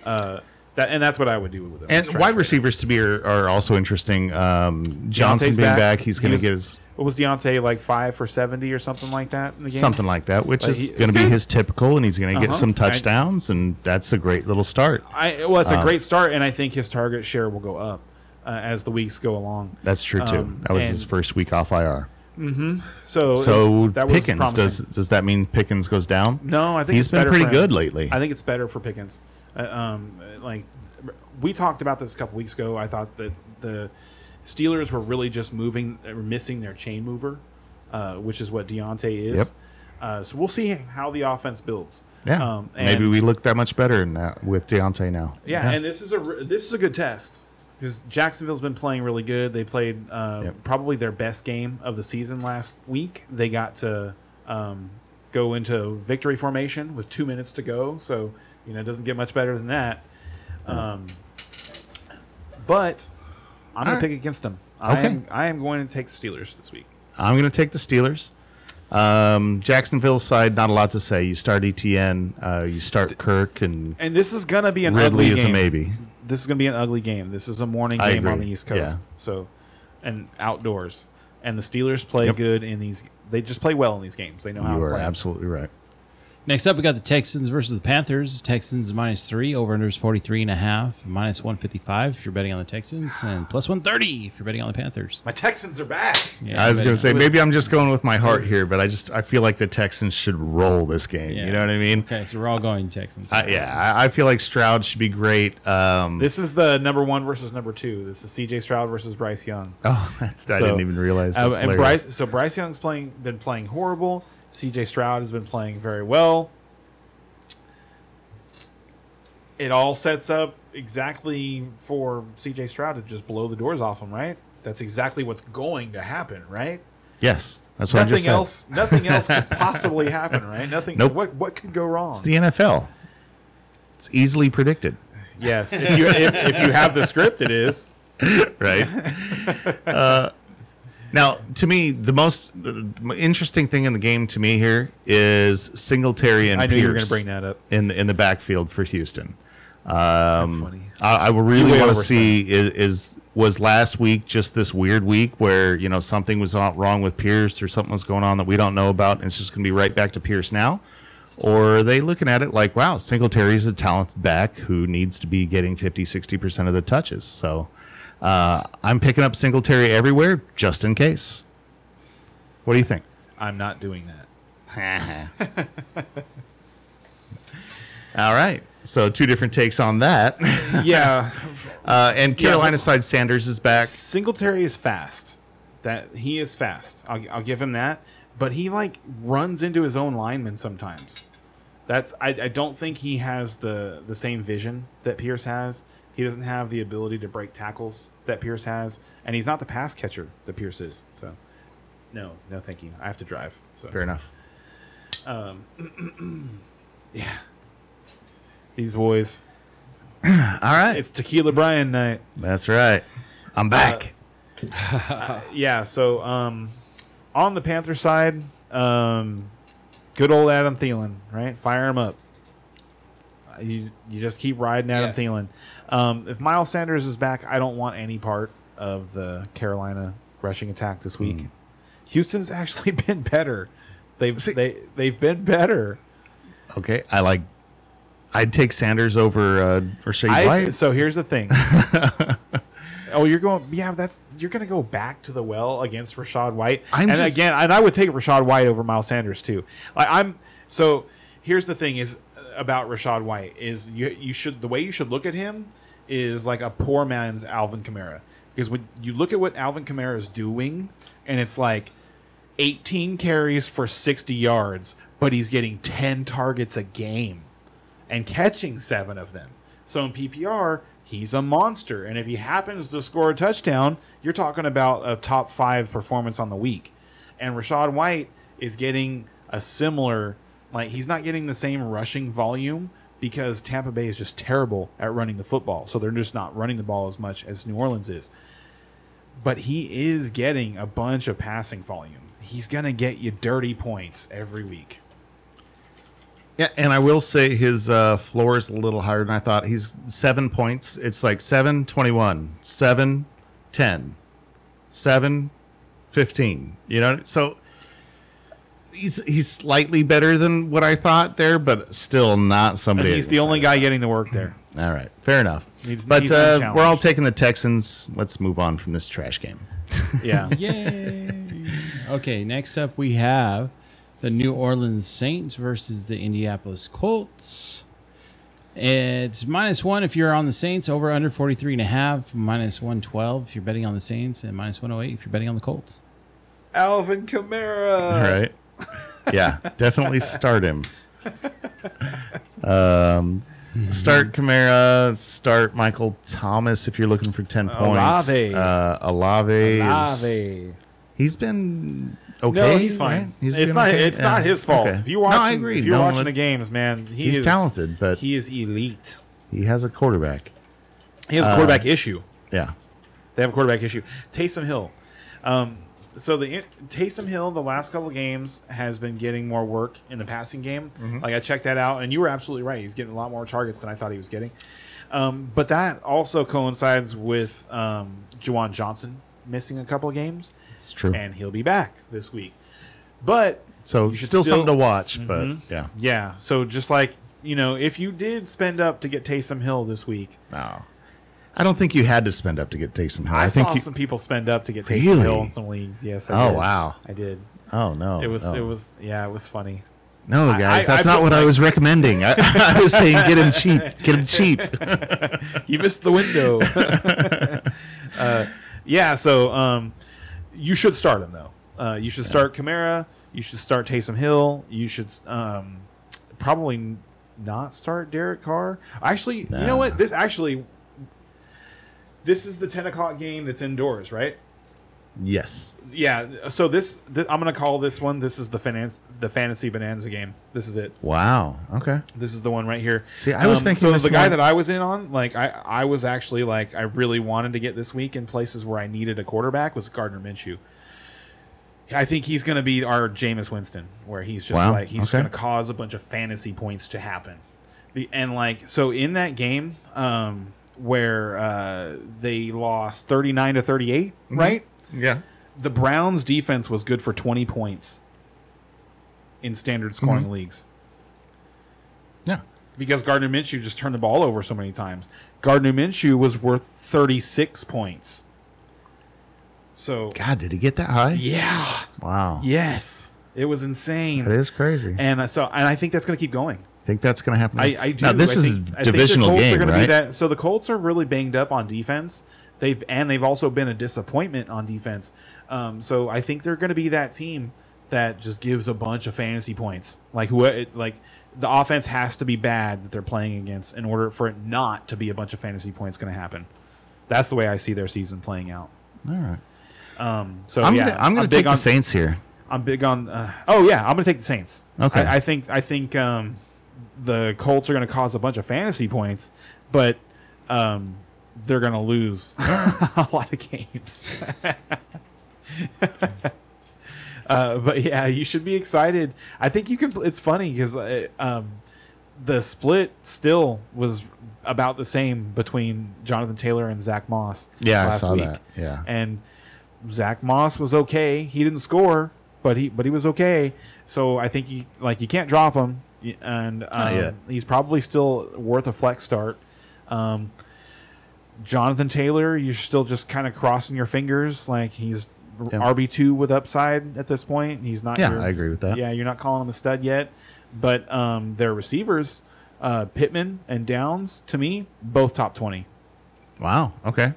Uh, that and that's what I would do with him. And is try to wide receivers to be are, are also interesting. Um, Johnson Diontae's being back. back, he's going to was- get his what was Diontae like five for seventy or something like that in the game? Something like that, which Like, is going to be his typical, and he's going to get Uh-huh. some I- touchdowns, and that's a great little start. I well, it's a Uh, great start, and I think his target share will go up uh, as the weeks go along. That's true too. Um, that was his first week off IR. So So that was Pickens promising. does does that mean Pickens goes down? No, I think He's it's been pretty good lately. I think it's better for Pickens. Uh, um, like we talked about this a couple weeks ago. I thought that the Steelers were really just moving, or missing their chain mover, uh, which is what Diontae is. Yep. Uh, so we'll see how the offense builds. Yeah, Um, and- maybe we look that much better now with Diontae now. Yeah, and this is a this is a good test because Jacksonville's been playing really good. They played uh, Yep. probably their best game of the season last week. They got to um, go into victory formation with two minutes to go, so you know it doesn't get much better than that. Um, but I'm going All to pick against them. I Okay. am I am going to take the Steelers this week. I'm going to take the Steelers. Um, Jacksonville side, not a lot to say. You start ETN, uh, you start Kirk, and And this is going to be an Ridley ugly is a maybe. This is going to be an ugly game. This is a morning I game on the East Coast. Yeah. So, and outdoors. And the Steelers play Yep. good in these. They just play well in these games. They know how You to are play. absolutely right. Next up, we got the Texans versus the Panthers. Texans minus three, over under is 43 and a half, minus 155 if you're betting on the Texans, and plus 130 if you're betting on the Panthers. My Texans are back. Yeah, I was going to say maybe I'm just going with my heart here, but I just I feel like the Texans should roll this game. Yeah. You know what I mean? Okay, so we're all going Texans. I, yeah, I, I feel like Stroud should be great. Um, This is the number one versus number two. This is C.J. Stroud versus Bryce Young. oh, that's I So, didn't even realize. Uh, and. Bryce, so Bryce Young's playing, been playing horrible. C.J. Stroud has been playing very well. It all sets up exactly for C.J. Stroud to just blow the doors off him, right? That's exactly what's going to happen, right? Yes, that's what I nothing just said. else. Nothing else could possibly happen, right? Nothing. Nope. What What could go wrong? It's the NFL. It's easily predicted, yes, if you if, if you have the script, it is. right? uh, now, to me, the most interesting thing in the game to me here is Singletary and I knew you were going Pierce to bring that up. in the, in the backfield for Houston. Um, funny. I, I really want to see is, is was last week just this weird week where you know something was wrong with Pierce or something was going on that we don't know about, and it's just going to be right back to Pierce now, or are they looking at it like, wow, Singletary is a talented back who needs to be getting 50, 60 percent of the touches. So uh, I'm picking up Singletary everywhere just in case. What do you think? I'm not doing that. All right. So two different takes on that. Yeah, Uh, and Carolina but- side Sanders is back. Singletary is fast. That he is fast. I'll, I'll give him that. But he like runs into his own lineman sometimes. That's I, I don't think he has the the same vision that Pierce has. He doesn't have the ability to break tackles that Pierce has, and he's not the pass catcher that Pierce is. So, no, no, thank you. I have to drive. So Fair enough. yeah, these boys. All right. It's Tequila Brian night. That's right. I'm back. yeah, so um, on the Panther side, um, good old Adam Thielen, right? Fire him up. You you just keep riding Adam Yeah. Thielen. Um, if Miles Sanders is back, I don't want any part of the Carolina rushing attack this week. Hmm. Houston's actually been better. They've See- they they've been better. okay. I like. I'd take Sanders over uh, Rachaad White. so here's the thing. oh, you're going. Yeah, that's you're going to go back to the well against Rachaad White. I'm and just- again, and I would take Rachaad White over Miles Sanders too. Like I'm. So here's the thing: is about Rachaad White is you you should the way you should look at him is like a poor man's Alvin Kamara because when you look at what Alvin Kamara is doing, and it's like 18 carries for 60 yards, but he's getting 10 targets a game and catching seven of them. So in PPR, he's a monster. And if he happens to score a touchdown, you're talking about a top five performance on the week. And Rachaad White is getting a similar, like, he's not getting the same rushing volume because Tampa Bay is just terrible at running the football. So they're just not running the ball as much as New Orleans is. But he is getting a bunch of passing volume. He's going to get you dirty points every week. Yeah, and I will say his uh, floor is a little higher than I thought. He's seven points. It's like 7, 21, 7, 10, 7, 15. You know, so he's he's slightly better than what I thought there, but still not somebody. He's the only guy getting to work there. All right, fair enough. He's- but he's uh, we're all taking the Texans. Let's move on from this trash game. Yeah. Yay! okay, next up we have the New Orleans Saints versus the Indianapolis Colts. It's minus one if you're on the Saints, over under 43 and a half, minus 112 if you're betting on the Saints, and minus 108 if you're betting on the Colts. Alvin Kamara. All right. Yeah, definitely start him. Um, start Kamara. Start Michael Thomas if you're looking for ten points. Alave. Uh, Olave. is- He's been okay. no, he's fine. right? He's it's not. okay? It's not his fault. okay. If you're watching, no, I agree. if you're No, watching let- the games, man, he he's is talented, but he, is elite. He has a quarterback. He has a Uh, quarterback issue. Yeah. They have a quarterback issue. Taysom Hill. Um, so the Taysom Hill, the last couple of games, has been getting more work in the passing game. Like I checked that out, and you were absolutely right. He's getting a lot more targets than I thought he was getting. Um, but that also coincides with um, Juwan Johnson missing a couple of games, It's true. and he'll be back this week. But so still, still- something to watch, but Mhm. yeah. yeah, so just like you know, if you did spend up to get Taysom Hill this week, No. I don't think you had to spend up to get Taysom Hill. I, I, think saw you. some people spend up to get Taysom Really? Hill in some leagues. Yes. I Oh did. wow. I did. Oh no. It was. It was. Yeah. It was funny. No, guys, I- that's I not put what I was recommending. I, I was saying get him cheap. Get him cheap. You missed the window. uh, yeah. So um, you should start him though. Uh, you should start Kamara. You should start Taysom Hill. You should um, probably not start Derek Carr. Actually, you know what? This actually. This is the ten o'clock game that's indoors, right? yes. Yeah. So this, this I'm gonna call this one. This is the finance, the fantasy bonanza game. This is it. Wow. Okay. This is the one right here. See, I was thinking so the guy one- that I was in on, like I, I was actually like I really wanted to get this week in places where I needed a quarterback was Gardner Minshew. I think he's going to be our Jameis Winston, where he's just Wow, like he's okay. going to cause a bunch of fantasy points to happen, and like so in that game um, where uh, they lost thirty nine to 38, Mm-hmm. right? Yeah. The Browns defense was good for twenty points in standard scoring Mm-hmm. leagues Yeah. because Gardner Minshew just turned the ball over so many times. Gardner Minshew was worth 36 points. So, God, did he get that high? yeah, Wow. yes, it was insane. It is crazy. And uh, so, and I think that's going to keep going. Think that's going to happen. I, I do. Now this I is think, a I think the divisional Colts are game, gonna right? Be that, so the Colts are really banged up on defense. They've and they've also been a disappointment on defense. Um, so I think they're going to be that team that just gives a bunch of fantasy points. Like who, like the offense has to be bad that they're playing against in order for it not to be a bunch of fantasy points going to happen. That's the way I see their season playing out. All right. Um, so I'm yeah, gonna, I'm going to take on, the Saints here. I'm big on. Uh, oh yeah, I'm gonna take the Saints. Okay. I, I think I think um, the Colts are gonna cause a bunch of fantasy points, but um, they're gonna lose a lot of games. uh, but yeah, you should be excited. I think you can. It's funny because uh, um, the split still was about the same between Jonathan Taylor and Zack Moss. Yeah, I last saw week. that. Yeah. and Zack Moss was okay. He didn't score, but he but he was okay. So I think you like you can't drop him, and um, he's probably still worth a flex start. Um, Jonathan Taylor, you're still just kind of crossing your fingers, like he's Yeah. RB two with upside at this point. He's not. Yeah, your- I agree with that. Yeah, you're not calling him a stud yet, but um, their receivers, uh, Pittman and Downs, to me, both top twenty. Wow. Okay.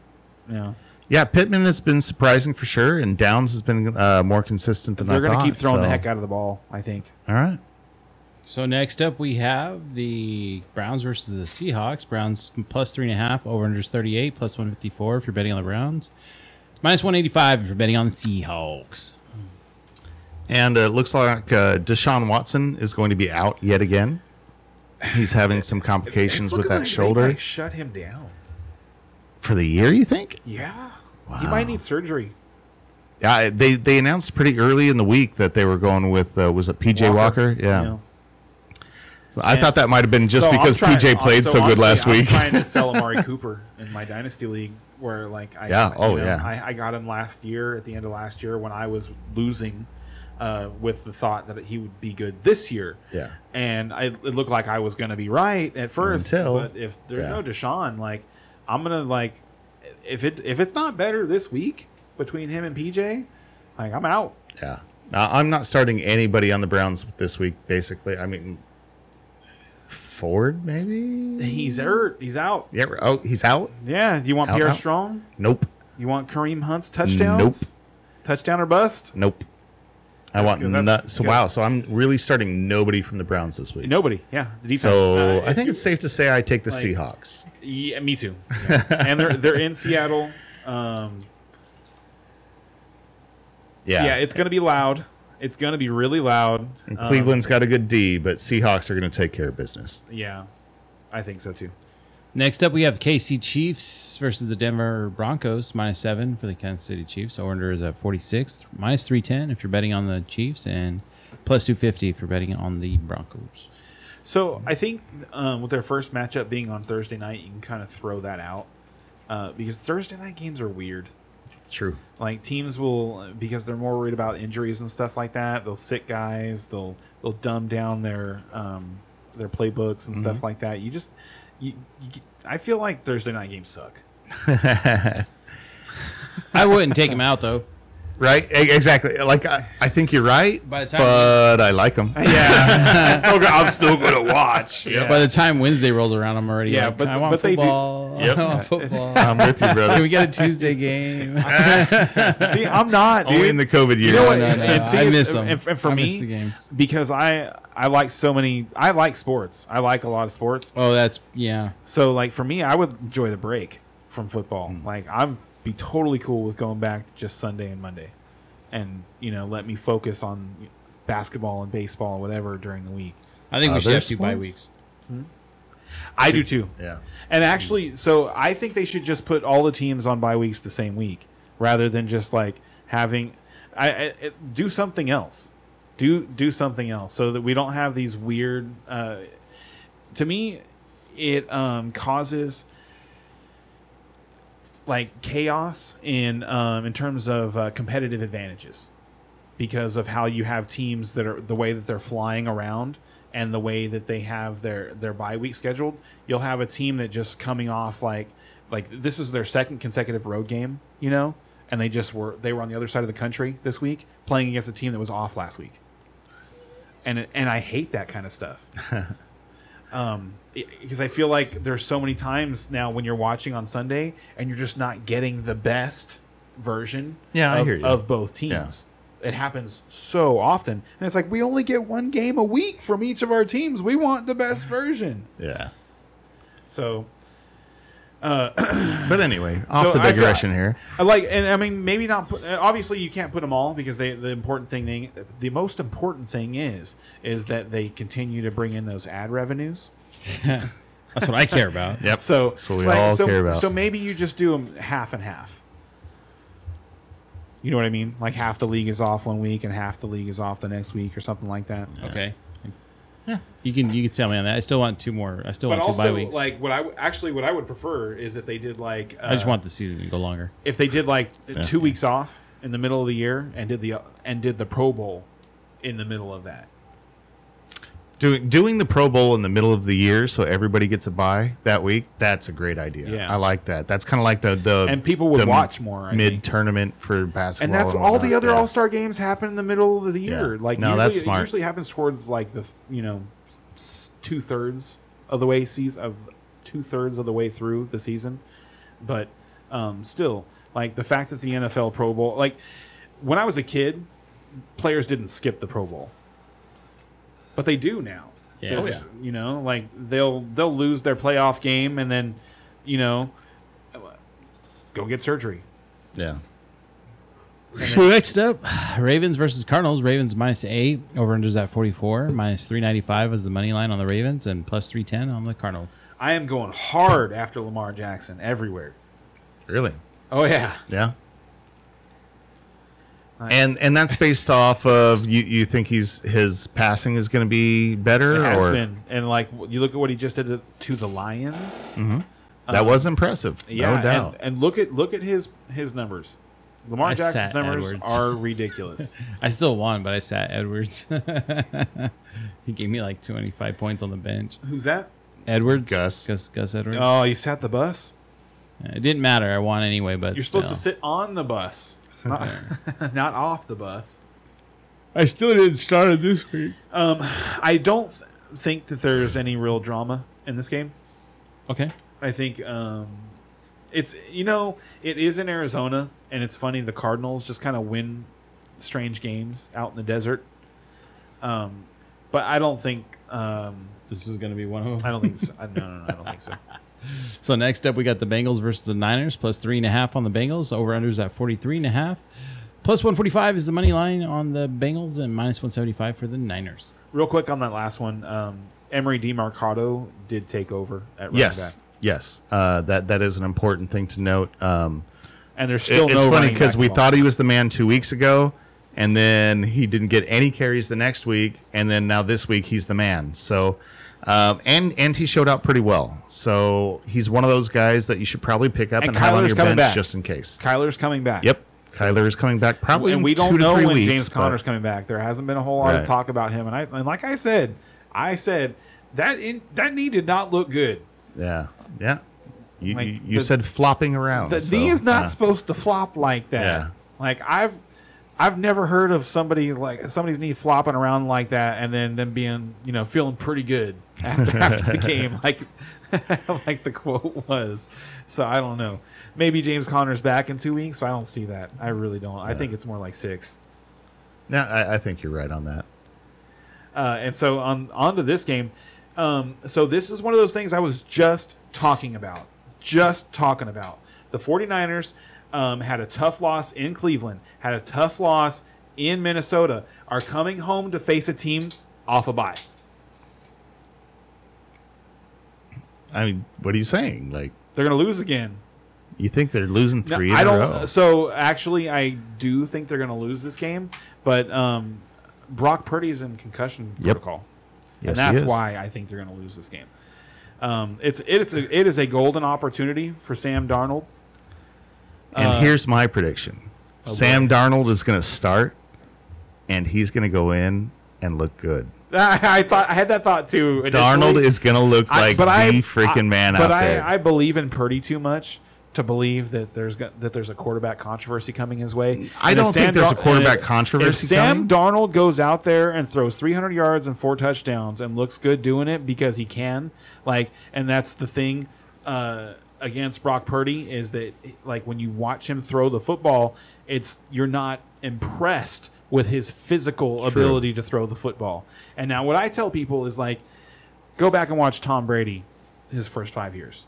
Yeah. Yeah, Pittman has been surprising for sure, and Downs has been uh, more consistent than They're I going to thought, keep throwing the heck out of the ball, I think. All right. So next up we have the Browns versus the Seahawks. Browns plus three and a half, over under 38, plus 154 if you're betting on the Browns. Minus 185 if you're betting on the Seahawks. And uh, it looks like uh, Deshaun Watson is going to be out yet again. He's having some complications with that like shoulder might shut him down. for the year. You think? Yeah. wow. He might need surgery. Yeah, they they announced pretty early in the week that they were going with uh, was it PJ Walker? Yeah. So I thought that might have been just So because trying- PJ played so, good honestly, last I'm week. trying to sell Amari Cooper in my dynasty league Where like I Yeah. Oh, know, yeah. I, I got him last year at the end of last year when I was losing, uh, with the thought that he would be good this year. Yeah. and I, it looked like I was going to be right at first. Until- but if there's yeah. no Deshaun, like I'm gonna like if it if it's not better this week between him and PJ, like I'm out. Yeah. I'm not starting anybody on the Browns this week. Basically, I mean, Ford maybe. He's hurt. He's out. Yeah. Oh, he's out. Yeah. Do you want Out, Pierre out. Strong? Nope. You want Kareem Hunt's touchdowns? Nope. Touchdown or bust? Nope. I That's want 'cause that's- nut. So because- wow. So I'm really starting nobody from the Browns this week. Nobody. Yeah. The defense. So uh, I think it's safe to say I take the like- Seahawks. Yeah, me too. And they're they're in Seattle. Um, Yeah. yeah. it's gonna be loud. It's gonna be really loud. And Um, Cleveland's got a good D, but Seahawks are going to take care of business. yeah, I think so too. Next up, we have KC Chiefs versus the Denver Broncos, minus seven for the Kansas City Chiefs. Over under is at 46, minus 310 if you're betting on the Chiefs, and plus 250 if you're betting on the Broncos. So I think um, with their first matchup being on Thursday night, you can kind of throw that out uh, because Thursday night games are weird. True. Like teams will because they're more worried about injuries and stuff like that. They'll sit guys. They'll they'll dumb down their um, their playbooks and stuff like that. You just you, you, I feel like Thursday night games suck. I wouldn't take him out, though. Right? Exactly. Like I, I think you're right, By the time- but I like them. Yeah, I'm still, I'm still gonna watch. Yeah, By the time Wednesday rolls around, I'm already Yeah, like, but- I want but they do- football. Yep. I want football. I'm with you, Can brother. we get a Tuesday game? see, I'm not. Dude. Only in the COVID years. You know what? No, no, And see, I miss them. and- and for I me, miss the games. because I I like so many. I like sports. I like a lot of sports. Oh, that's yeah. So like for me, I would enjoy the break from football. Hmm. Like I'm be totally cool with going back to just Sunday and Monday, and you know let me focus on basketball and baseball and whatever during the week. I think we should have two bye sports? weeks. I do too. Yeah. And actually, so I think they should just put all the teams on bye weeks the same week, rather than just like having. I, I it- do something else. Do do something else so that we don't have these weird. Uh, to me, it um, causes like chaos in um, in terms of uh, competitive advantages because of how you have teams that are the way that they're flying around and the way that they have their their bye week scheduled. You'll have a team that just coming off like like this is their second consecutive road game, you know, and they just were they were on the other side of the country this week playing against a team that was off last week. And and I hate that kind of stuff. um because I feel like there's so many times now when you're watching on Sunday and you're just not getting the best version Yeah, I hear you. of both teams. It happens so often. And it's like we only get one game a week from each of our teams. We want the best version. Yeah. So But anyway, off So the I feel- digression here. I like, and I mean, maybe not. Put, uh, obviously, you can't put them all because they. The important thing, the most important thing is, is that they continue to bring in those ad revenues. That's what I care about. Yep. So That's what we like, all so, care about. So maybe you just do them half and half. You know what I mean? Like half the league is off one week and half the league is off the next week or something like that. Okay. Yeah. You can you can tell me on that. I still want two more. I still But want two bye weeks. like what I w- actually what I would prefer is if they did like uh, I just want the season to go longer. if they did like two weeks off in the middle of the year and did the and did the Pro Bowl in the middle of that. Doing doing the Pro Bowl in the middle of the year so everybody gets a bye that week. That's a great idea. Yeah. I like that. That's kind of like the the And people would the watch more, mid tournament for basketball. and that's all the whatnot. other Yeah. All Star games happen in the middle of the year. Yeah. Like No, usually, that's it smart. usually happens towards like the you know two thirds of the way season of two thirds of the way through the season, but um, still like the fact that the NFL Pro Bowl like when I was a kid, players didn't skip the Pro Bowl, but they do now. Yeah. Oh, just- You know, like they'll they'll lose their playoff game and then you know go get surgery. Yeah. So next up, Ravens versus Cardinals. Ravens minus eight. Over under is at forty four. Minus three ninety five is the money line on the Ravens, and plus three ten on the Cardinals. I am going hard after Lamar Jackson everywhere. Really. Oh yeah, Yeah. And and that's based off of you. You think he's his passing is going to be better, it has or been. And like you look at what he just did to, to the Lions. Mm-hmm. That was impressive. Yeah, no doubt. And, and look at look at his his numbers. Lamar I Jackson's numbers Edwards. are ridiculous. I still won, but I sat Edwards. he gave me like 25 points on the bench. Who's that? Edwards, Gus. Gus, Gus Edwards. Oh, you sat the bus. It didn't matter. I won anyway, but You're supposed to sit on the bus, not, not off the bus. I still didn't start it this week. Um, I don't th- think that there's any real drama in this game. Okay. I think um, it's you know it is in Arizona, and it's funny the Cardinals just kind of win strange games out in the desert. Um, but I don't think um, This is going to be one of them. I don't think so. I, no, no, no, I don't think so. So next up, we got the Bengals versus the Niners, plus three and a half on the Bengals. Over unders at 43 and a half. Plus 145 is the money line on the Bengals, and minus 175 for the Niners. Real quick on that last one, um, Emari Demercado did take over at running yes, back, yes. Uh, that that is an important thing to note. Um, and there's it- still it's funny because we thought he was the man two weeks ago, and then he didn't get any carries the next week, and then now this week he's the man. So, um, and and he showed out pretty well. So he's one of those guys that you should probably pick up and, And have on your bench back. just in case. Kyler's coming back. Yep, Kyler is coming back probably and in we don't know three when weeks, James Conner's coming back. There hasn't been a whole lot of talk about him, and I and like I said, I said that in, that knee did not look good. Yeah, yeah. You, Like, you, you the- said flopping around. The so, knee is not yeah. supposed to flop like that. Yeah. Like I've I've never heard of somebody like somebody's knee flopping around like that and then them being you know feeling pretty good after, after the game like like the quote was. So I don't know. Maybe James Conner's back in two weeks, but I don't see that. I really don't. I think it's more like six. No, I, I think you're right on that. Uh, and so on on to this game. Um, so this is one of those things I was just talking about. Just talking about. The 49ers um, had a tough loss in Cleveland, had a tough loss in Minnesota, are coming home to face a team off a bye. I mean, what are you saying? Like, They're going to lose again. you think they're losing No, three I in a don't. So actually, I do think they're going to lose this game, but um, Brock Purdy's in concussion Yep. protocol. Yes, and that's is. why I think they're going to lose this game. Um, it's it's a, it is a golden opportunity for Sam Darnold. And Uh, here's my prediction: oh, Sam Darnold is going to start, and he's going to go in and look good. I, I thought I had that thought too. initially. Darnold is going to look I- like but the I- freaking I- man But out I, there. I believe in Purdy too much to believe that there's that there's a quarterback controversy coming his way. I And if don't think Sam there's a quarterback controversy If Sam coming. Darnold goes out there and throws 300 yards and four touchdowns and looks good doing it because he can, like, and that's the thing uh, against Brock Purdy is that like when you watch him throw the football, it's you're not impressed with his physical True. ability to throw the football. And now what I tell people is like go back and watch Tom Brady his first five years.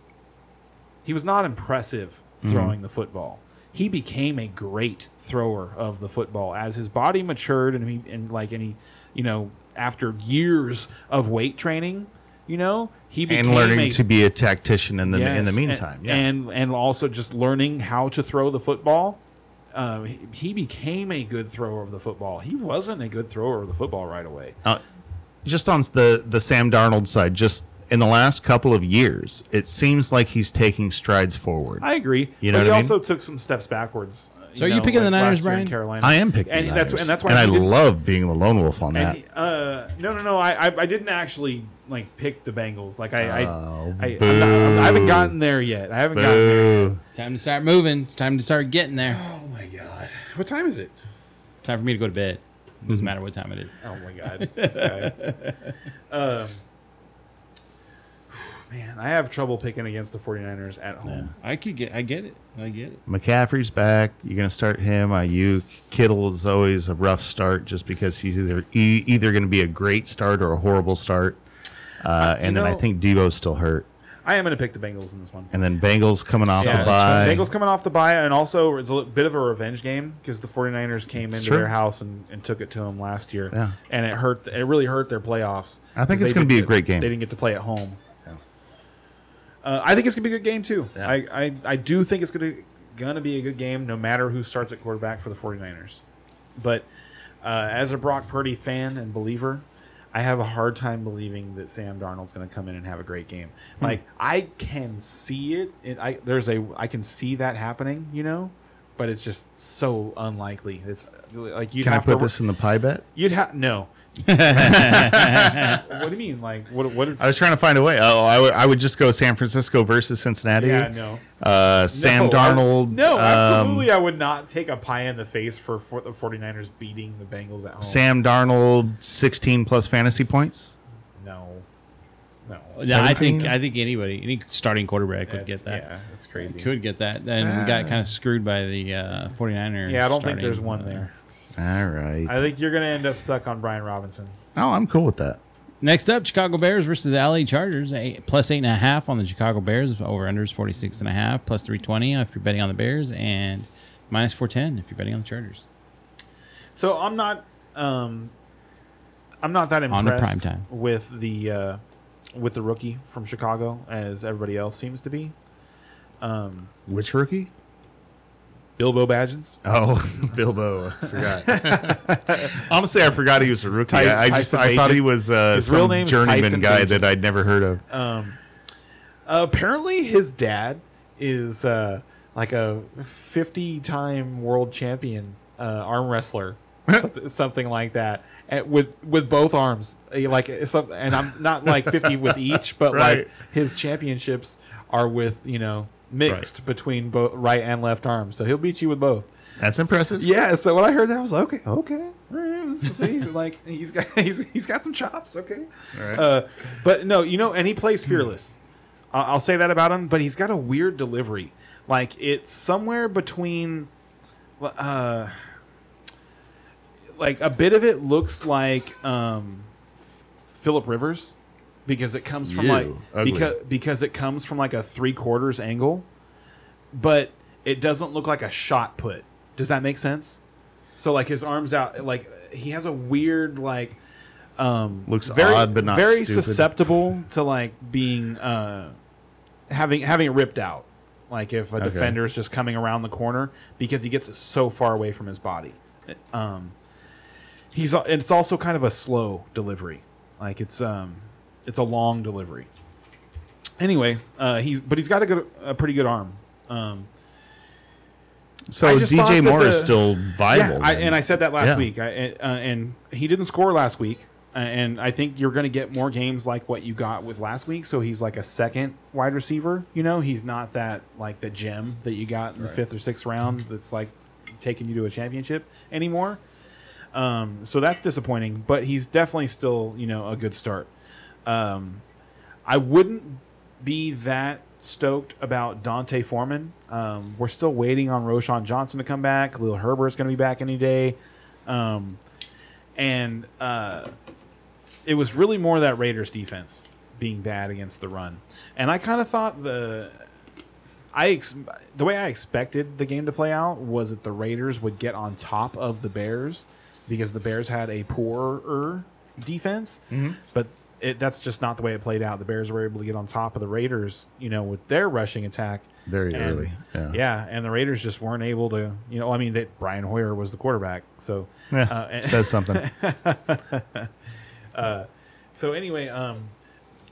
He was not impressive mm-hmm. throwing the football. He became a great thrower of the football as his body matured and he and like any you know, after years of weight training, you know, he became and learning a, to be a tactician in the in Yes, the and- meantime. yeah. and and also just learning how to throw the football. Uh, he, became a good thrower of the football. He wasn't a good thrower of the football right away. Uh, just on the the Sam Darnold side, just in the last couple of years, it seems like he's taking strides forward. I agree. You know but he I mean? also took some steps backwards. So are you picking the last Niners, Brian? Carolina. I am picking and the that's Niners. and that's why and I he didn't- love being the lone wolf on And that. he- uh, no, no, no. I, I, I didn't actually like pick the Bengals. Like I, Oh, I, I, I'm not, I'm- I haven't gotten there yet. I haven't gotten there. Boo. Time to start moving. It's time to start getting there. Oh my god! What time is it? Time for me to go to bed. Doesn't matter what time it is. Oh my god! This guy. um, man, I have trouble picking against the 49ers at home. I could get. I get it. I get it. McCaffrey's back. You're going to start him. Aiyuk. Kittle is always a rough start just because he's either e- either going to be a great start or a horrible start. Uh, and then I think Debo's still hurt. I am going to pick the Bengals in this one. And then Bengals coming off Yeah, the bye. Bengals coming off the bye, and also it's a li- bit of a revenge game because the 49ers came into true. their house and, and took it to them last year. Yeah. And it hurt. It really hurt their playoffs. I think it's gonna be a great game. They didn't get to play at home. Uh, I think it's gonna be a good game too. Yeah. I, I I do think it's gonna gonna be a good game, no matter who starts at quarterback for the 49ers. But uh, as a Brock Purdy fan and believer, I have a hard time believing that Sam Darnold's going to come in and have a great game. Like I can see it. it. I there's a I can see that happening. You know, but it's just so unlikely. It's like you Can I put this in the pie bet? You'd have no. what do you mean? Like what? What is? I was trying to find a way. Oh, I would- I would just go San Francisco versus Cincinnati. yeah, no. Uh, Sam No, I- Darnold. no, um, absolutely. I would not take a pie in the face for, for the 49ers beating the Bengals at home. Sam Darnold, 16 plus fantasy points. No. No. Yeah, I think I think anybody, any starting quarterback would That's- get that. Yeah, that's crazy. Could get that. And we got kind of screwed by the uh, 49er. yeah, I don't starting, think there's one uh, there. All right. I think you're going to end up stuck on Brian Robinson. oh, I'm cool with that. Next up, Chicago Bears versus the LA Chargers. Eight, plus eight and a half on the Chicago Bears. Over unders 46 and a half. Plus 320 if you're betting on the Bears. And minus 410 if you're betting on the Chargers. So I'm not um I'm not that On to impressed primetime. with the uh with the rookie from Chicago as everybody else seems to be. Um Which rookie? Bilbo Baggins. Oh, Bilbo. I forgot. Honestly, I forgot he was a rookie. Ty- I, I just I thought he was uh, His real name journeyman Tyson guy Bagent. that I'd never heard of. Um, apparently, his dad is uh, like a 50 time world champion uh, arm wrestler, something, something like that. And with with both arms, Eh, like it's and I'm not like 50 with each, but Right. like his championships are with you know mixed between both right and left arms, so he'll beat you with both. That's impressive. Yeah, so when I heard that, I was like, okay, okay. He's like, he's got he's, he's got some chops. Okay, right. uh, but no, you know, and he plays fearless. I- I'll say that about him. But he's got a weird delivery. Like it's somewhere between, uh, like a bit of it looks like um, Philip Rivers because it comes from Ew, like ugly. because because it comes from like a three quarters angle, but it doesn't look like a shot put. Does that make sense? So like his arms out, like he has a weird like um Looks odd, but not very stupid. susceptible to like being uh having having it ripped out. Like if a Okay. defender is just coming around the corner because he gets it so far away from his body. Um, he's and it's also kind of a slow delivery. Like it's um it's a long delivery. Anyway, uh, he's but he's got a good a pretty good arm. Um, so I just thought DJ that Moore is still viable. yeah, I, and I said that last Yeah. week, I, uh, and he didn't score last week. uh, And I think you're going to get more games like what you got with last week. So he's like a second wide receiver. You know, he's not that like the gem that you got in the fifth or sixth round. That's like taking you to a championship anymore. Um, so that's disappointing. But he's definitely still you know a good start. Um, I wouldn't be that stoked about D'Onta Foreman. Um, we're still waiting on Roschon Johnson to come back. Khalil Herbert's going to be back any day. Um, and uh, it was really more that Raiders defense being bad against the run. And I kind of thought the I ex- the way I expected the game to play out was that the Raiders would get on top of the Bears because the Bears had a poorer defense. But it, that's just not the way it played out. The Bears were able to get on top of the Raiders, you know, with their rushing attack Very And- early. Yeah. yeah. and the Raiders just weren't able to, you know. I mean, that Brian Hoyer was the quarterback, so Yeah, uh, and- says something. so anyway, um,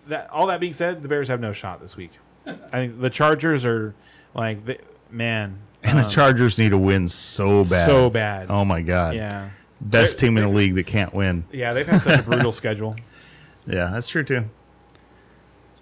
that all that being said, the Bears have no shot this week. I think the Chargers are like, they, man, And the um, Chargers need to win so bad. so bad. Oh my god. yeah, Best They- team in the league that can't win. yeah, they've had such a brutal schedule. Yeah, that's true too.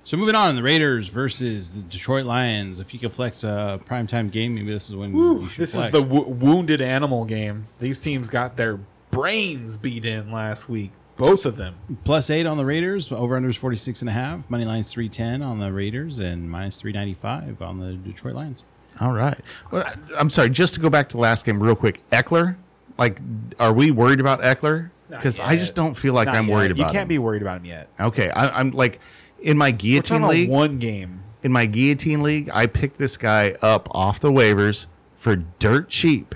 So moving on, the Raiders versus the Detroit Lions. If you can flex a primetime game, maybe this is when you should This is the w- wounded animal game. These teams got their brains beat in last week, both of them. plus eight on the Raiders. Over under is 46 and a half. Money line's 310 on the Raiders and minus 395 on the Detroit Lions. All right. Well, I'm sorry. Just to go back to the last game real quick. Ekeler, like, are we worried about Ekeler? Because I just don't feel like Not I'm yet. worried about. Him. You can't him. be worried about him yet. okay, I, I'm like in my We're guillotine league. one game. in my guillotine league, I picked this guy up off the waivers for dirt cheap.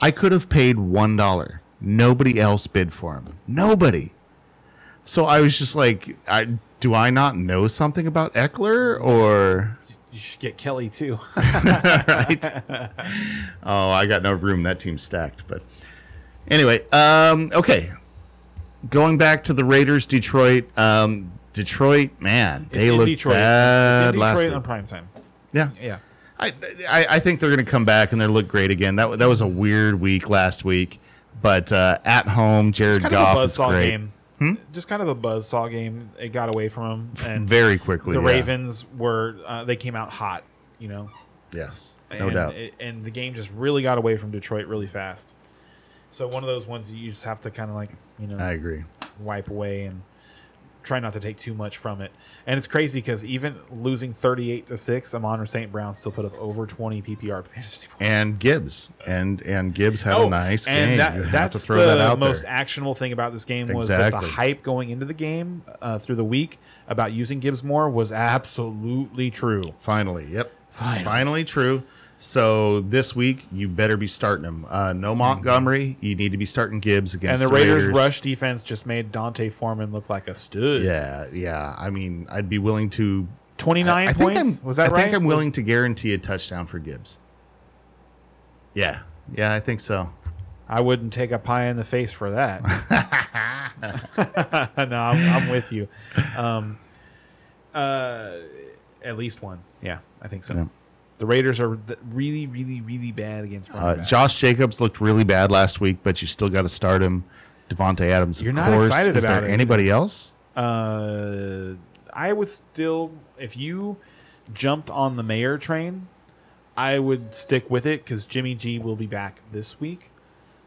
I could have paid one dollar. Nobody else bid for him. Nobody. So I was just like, I, do I not know something about Ekeler or You should get Kelley too. right? oh, I got no room. That team's stacked. But anyway, um, okay. going back to the Raiders, Detroit. Um, Detroit, man, It's they in looked Detroit. bad it's in Detroit on prime time. Yeah, Yeah. I, I I think they're going to come back and they look great again. That that was a weird week last week, but uh, at home, Jared Goff of a is great game. Just kind of a buzzsaw game. It got away from him, and very quickly. the yeah. Ravens were uh, they came out hot. You know, yes, no and doubt. it- and the game just really got away from Detroit really fast. So one of those ones you just have to kind of like you know I agree. wipe away and try not to take too much from it. And it's crazy because even losing thirty-eight to six, Amon St. Brown still put up over twenty PPR fantasy points. And Gibbs and and Gibbs had a nice game. Oh, that, that's the that most there. actionable thing about this game was that the hype going into the game uh, through the week about using Gibbs more was absolutely true. Finally, yep. Finally. Finally true. So this week you better be starting him. Uh, no Montgomery. You need to be starting Gibbs against. And the Raiders, rush defense just made D'Onta Foreman look like a stud. Yeah, yeah. I mean, I'd be willing to. I think points. I'm, was that I right? I think I'm Was- willing to guarantee a touchdown for Gibbs. Yeah, yeah, I think so. I wouldn't take a pie in the face for that. no, I'm, I'm with you. Um, uh, at least one. Yeah, I think so. Yeah. The Raiders are th- really, really, really bad against Uh. Josh Jacobs looked really bad last week, but you still got to start him. Davante Adams, You're not course. excited Is about it. anybody else? Uh, I would still, if you jumped on the mayor train, I would stick with it because Jimmy G will be back this week.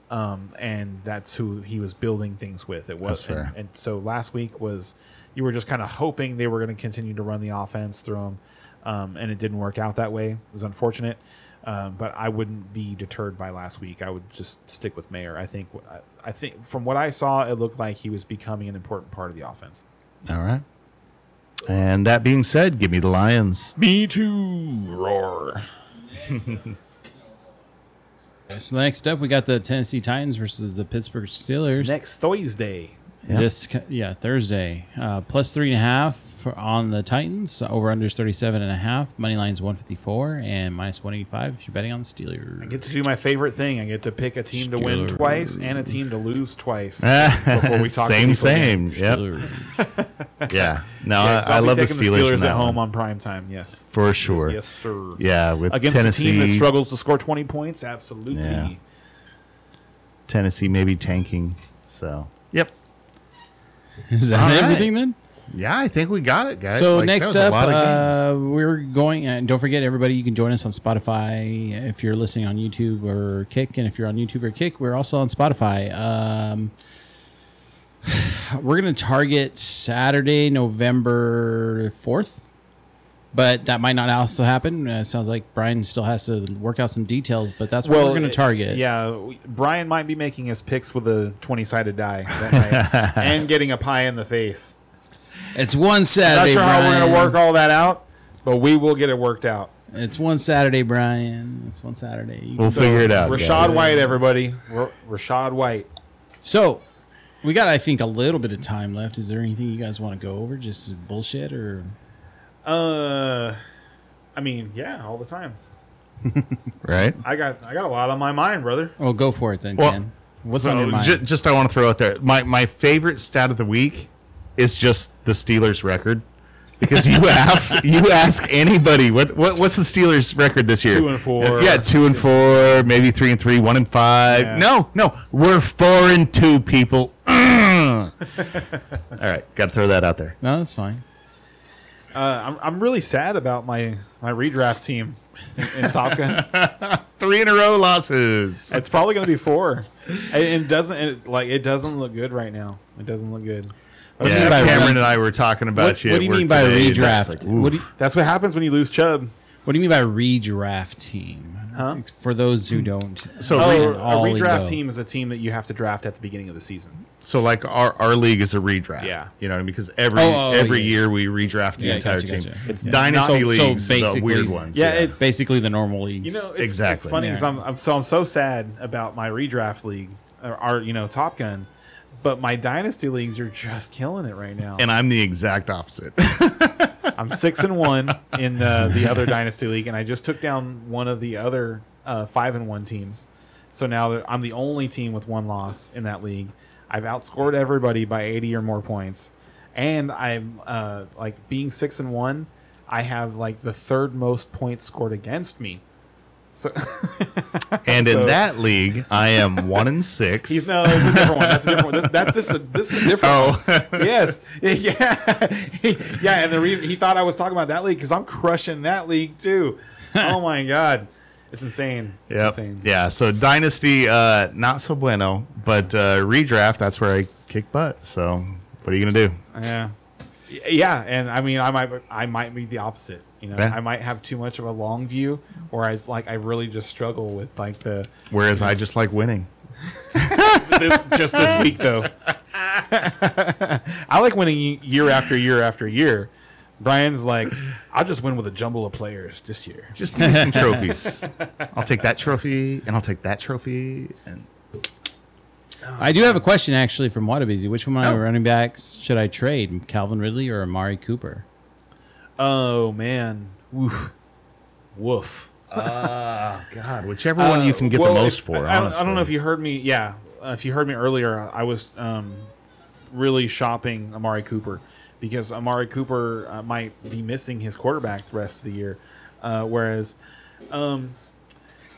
Um, and that's who he was building things with. It was, fair. And, and so last week was you were just kind of hoping they were going to continue to run the offense through him, um, and it didn't work out that way. It was unfortunate, um, but I wouldn't be deterred by last week. I would just stick with Mayer. I think I, I think from what I saw, it looked like he was becoming an important part of the offense. All right. And that being said, give me the Lions. Me too. Roar. So next up, we got the Tennessee Titans versus the Pittsburgh Steelers. Next Thursday. Yeah. This yeah Thursday, uh, plus three and a half for- on the Titans. Over under is thirty seven and a half. Money line's one fifty four and minus one eighty five if you're betting on the Steelers. I get to do my favorite thing. I get to pick a team to win twice and a team to lose twice. before we talk same, same. Yep. Steelers. Yeah. No, Yeah, I, I I'll be love the Steelers, at home one, on prime time. Yes. for sure. Yes, sir. Yeah, with Against Tennessee, a team that struggles to score 20 points, absolutely. Yeah. Tennessee maybe tanking. So, yep. Is that All right. everything then? Yeah, I think we got it, guys. So Like, next up, lot of games. uh, we're going. And don't forget, everybody, you can join us on Spotify if you're listening on YouTube or Kick, and if you're on YouTube or Kick, we're also on Spotify. Um, we're going to target Saturday, November fourth, but that might not also happen. Uh, it sounds like Brian still has to work out some details, but that's what we're going to target. Yeah, we- Brian might be making his picks with a 20 sided die that night and getting a pie in the face. It's one Saturday. Not Saturday. sure how we're going to work all that out, but we will get it worked out. It's one Saturday, Brian. It's one Saturday. We'll So, figure it out. Rachaad guys. White, everybody. R- Rachaad White. So, we got, I think, a little bit of time left. Is there anything you guys want to go over? Just bullshit or? Uh, I mean, yeah, all the time. right? I got I got a lot on my mind, brother. Well, go for it then, Well, Ken. What's So on your mind? ju- just I want to throw out there my my favorite stat of the week is just the Steelers record. Because you ask you ask anybody what, what what's the Steelers record this year? Two and four. Yeah, two and four, maybe three and three, one and five. Yeah. No, no, we're four and two, people. All right, got to throw that out there. no, that's fine. Uh, I'm I'm really sad about my my redraft team in, in Top Gun. Three in a row losses. It's probably going to be four. It, it doesn't it, like it doesn't look good right now. It doesn't look good. What do you Yeah, mean Cameron and I were talking about What, you. what do you mean by today, redraft? like, what, do you, That's what happens when you lose Chubb. what do you mean by redraft team? Huh? For those who don't. So Oh, a redraft team is a team that you have to draft at the beginning of the season. So like our, our league is a redraft. Yeah. You know, because every Oh, oh, every yeah. year we redraft the Yeah, entire gotcha, team. gotcha. It's Yeah. dynasty So- so leagues, the weird ones. Yeah, it's Basically, the normal leagues. you know it's, Exactly. It's funny Yeah. 'cause I'm, I'm so I'm so sad about my redraft league, or, our you know Top Gun, but my dynasty leagues are just killing it right now. and I'm the exact opposite. I'm six and one in the, the other dynasty league, and I just took down one of the other uh, five and one teams. So now I'm the only team with one loss in that league. I've outscored everybody by 80 or more points, and I'm uh, like being six and one. I have like the third most points scored against me. So And So- in that league, I am one in six. he's no, it's a different one. That's a different one. This, that's this, is- this is a different. Oh. yes, yeah, yeah. And the reason he thought I was talking about that league because I'm crushing that league too. oh my god, it's insane. Insane. Yeah. So dynasty, uh, not so bueno, but uh, redraft. That's where I kick butt. So what are you gonna do? Yeah, yeah, and I mean, I might, I might be the opposite. You know, Yeah. I might have too much of a long view, or I like I really just struggle with like the Whereas I just like winning. this, just this week though. I like winning year after year after year. Brian's like, I'll just win with a jumble of players this year. Just give me some trophies. I'll take that trophy, and I'll take that trophy, and I do have a question actually from Wadabizi. Which one of my Oh. running backs should I trade? Calvin Ridley or Amari Cooper? Oh man, woof, woof. oh god, whichever one you can get Well, the most if- for. I, don't- honestly, I don't know if you heard me. Yeah, uh, if you heard me earlier, I was um, really shopping Amari Cooper because Amari Cooper uh, might be missing his quarterback the rest of the year, uh, whereas um,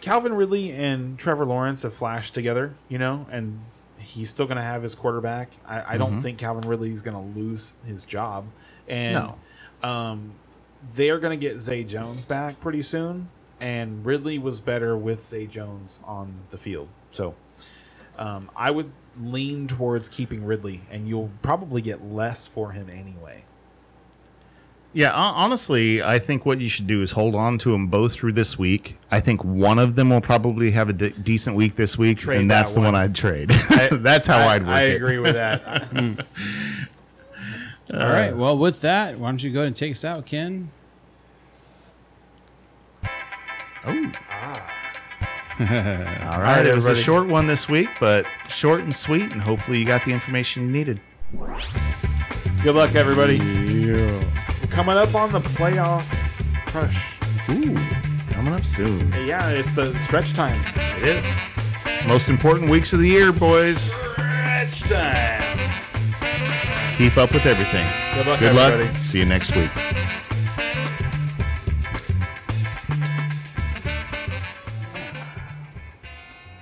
Calvin Ridley and Trevor Lawrence have flashed together. You know, and he's still going to have his quarterback. I, I Mm-hmm. don't think Calvin Ridley is going to lose his job, and No. um, they are going to get Zay Jones back pretty soon, and Ridley was better with Zay Jones on the field. So um, I would lean towards keeping Ridley, and you'll probably get less for him anyway. Yeah, honestly, I think what you should do is hold on to them both through this week. I think one of them will probably have a de- decent week this week, Trade and that's that the one one. I'd trade. that's how I, I'd work I it. agree with that. All right. Well, with that, why don't you go ahead and take us out, Ken? Oh. Ah. All right, All right, it was a short one this week, but short and sweet, and hopefully you got the information you needed. Good luck, everybody. Coming up on the playoff crush. Ooh, coming up soon. Yeah, it's the stretch time. It is. Most important weeks of the year, boys. Stretch time. Keep up with everything. Good luck, Good luck. everybody. See you next week.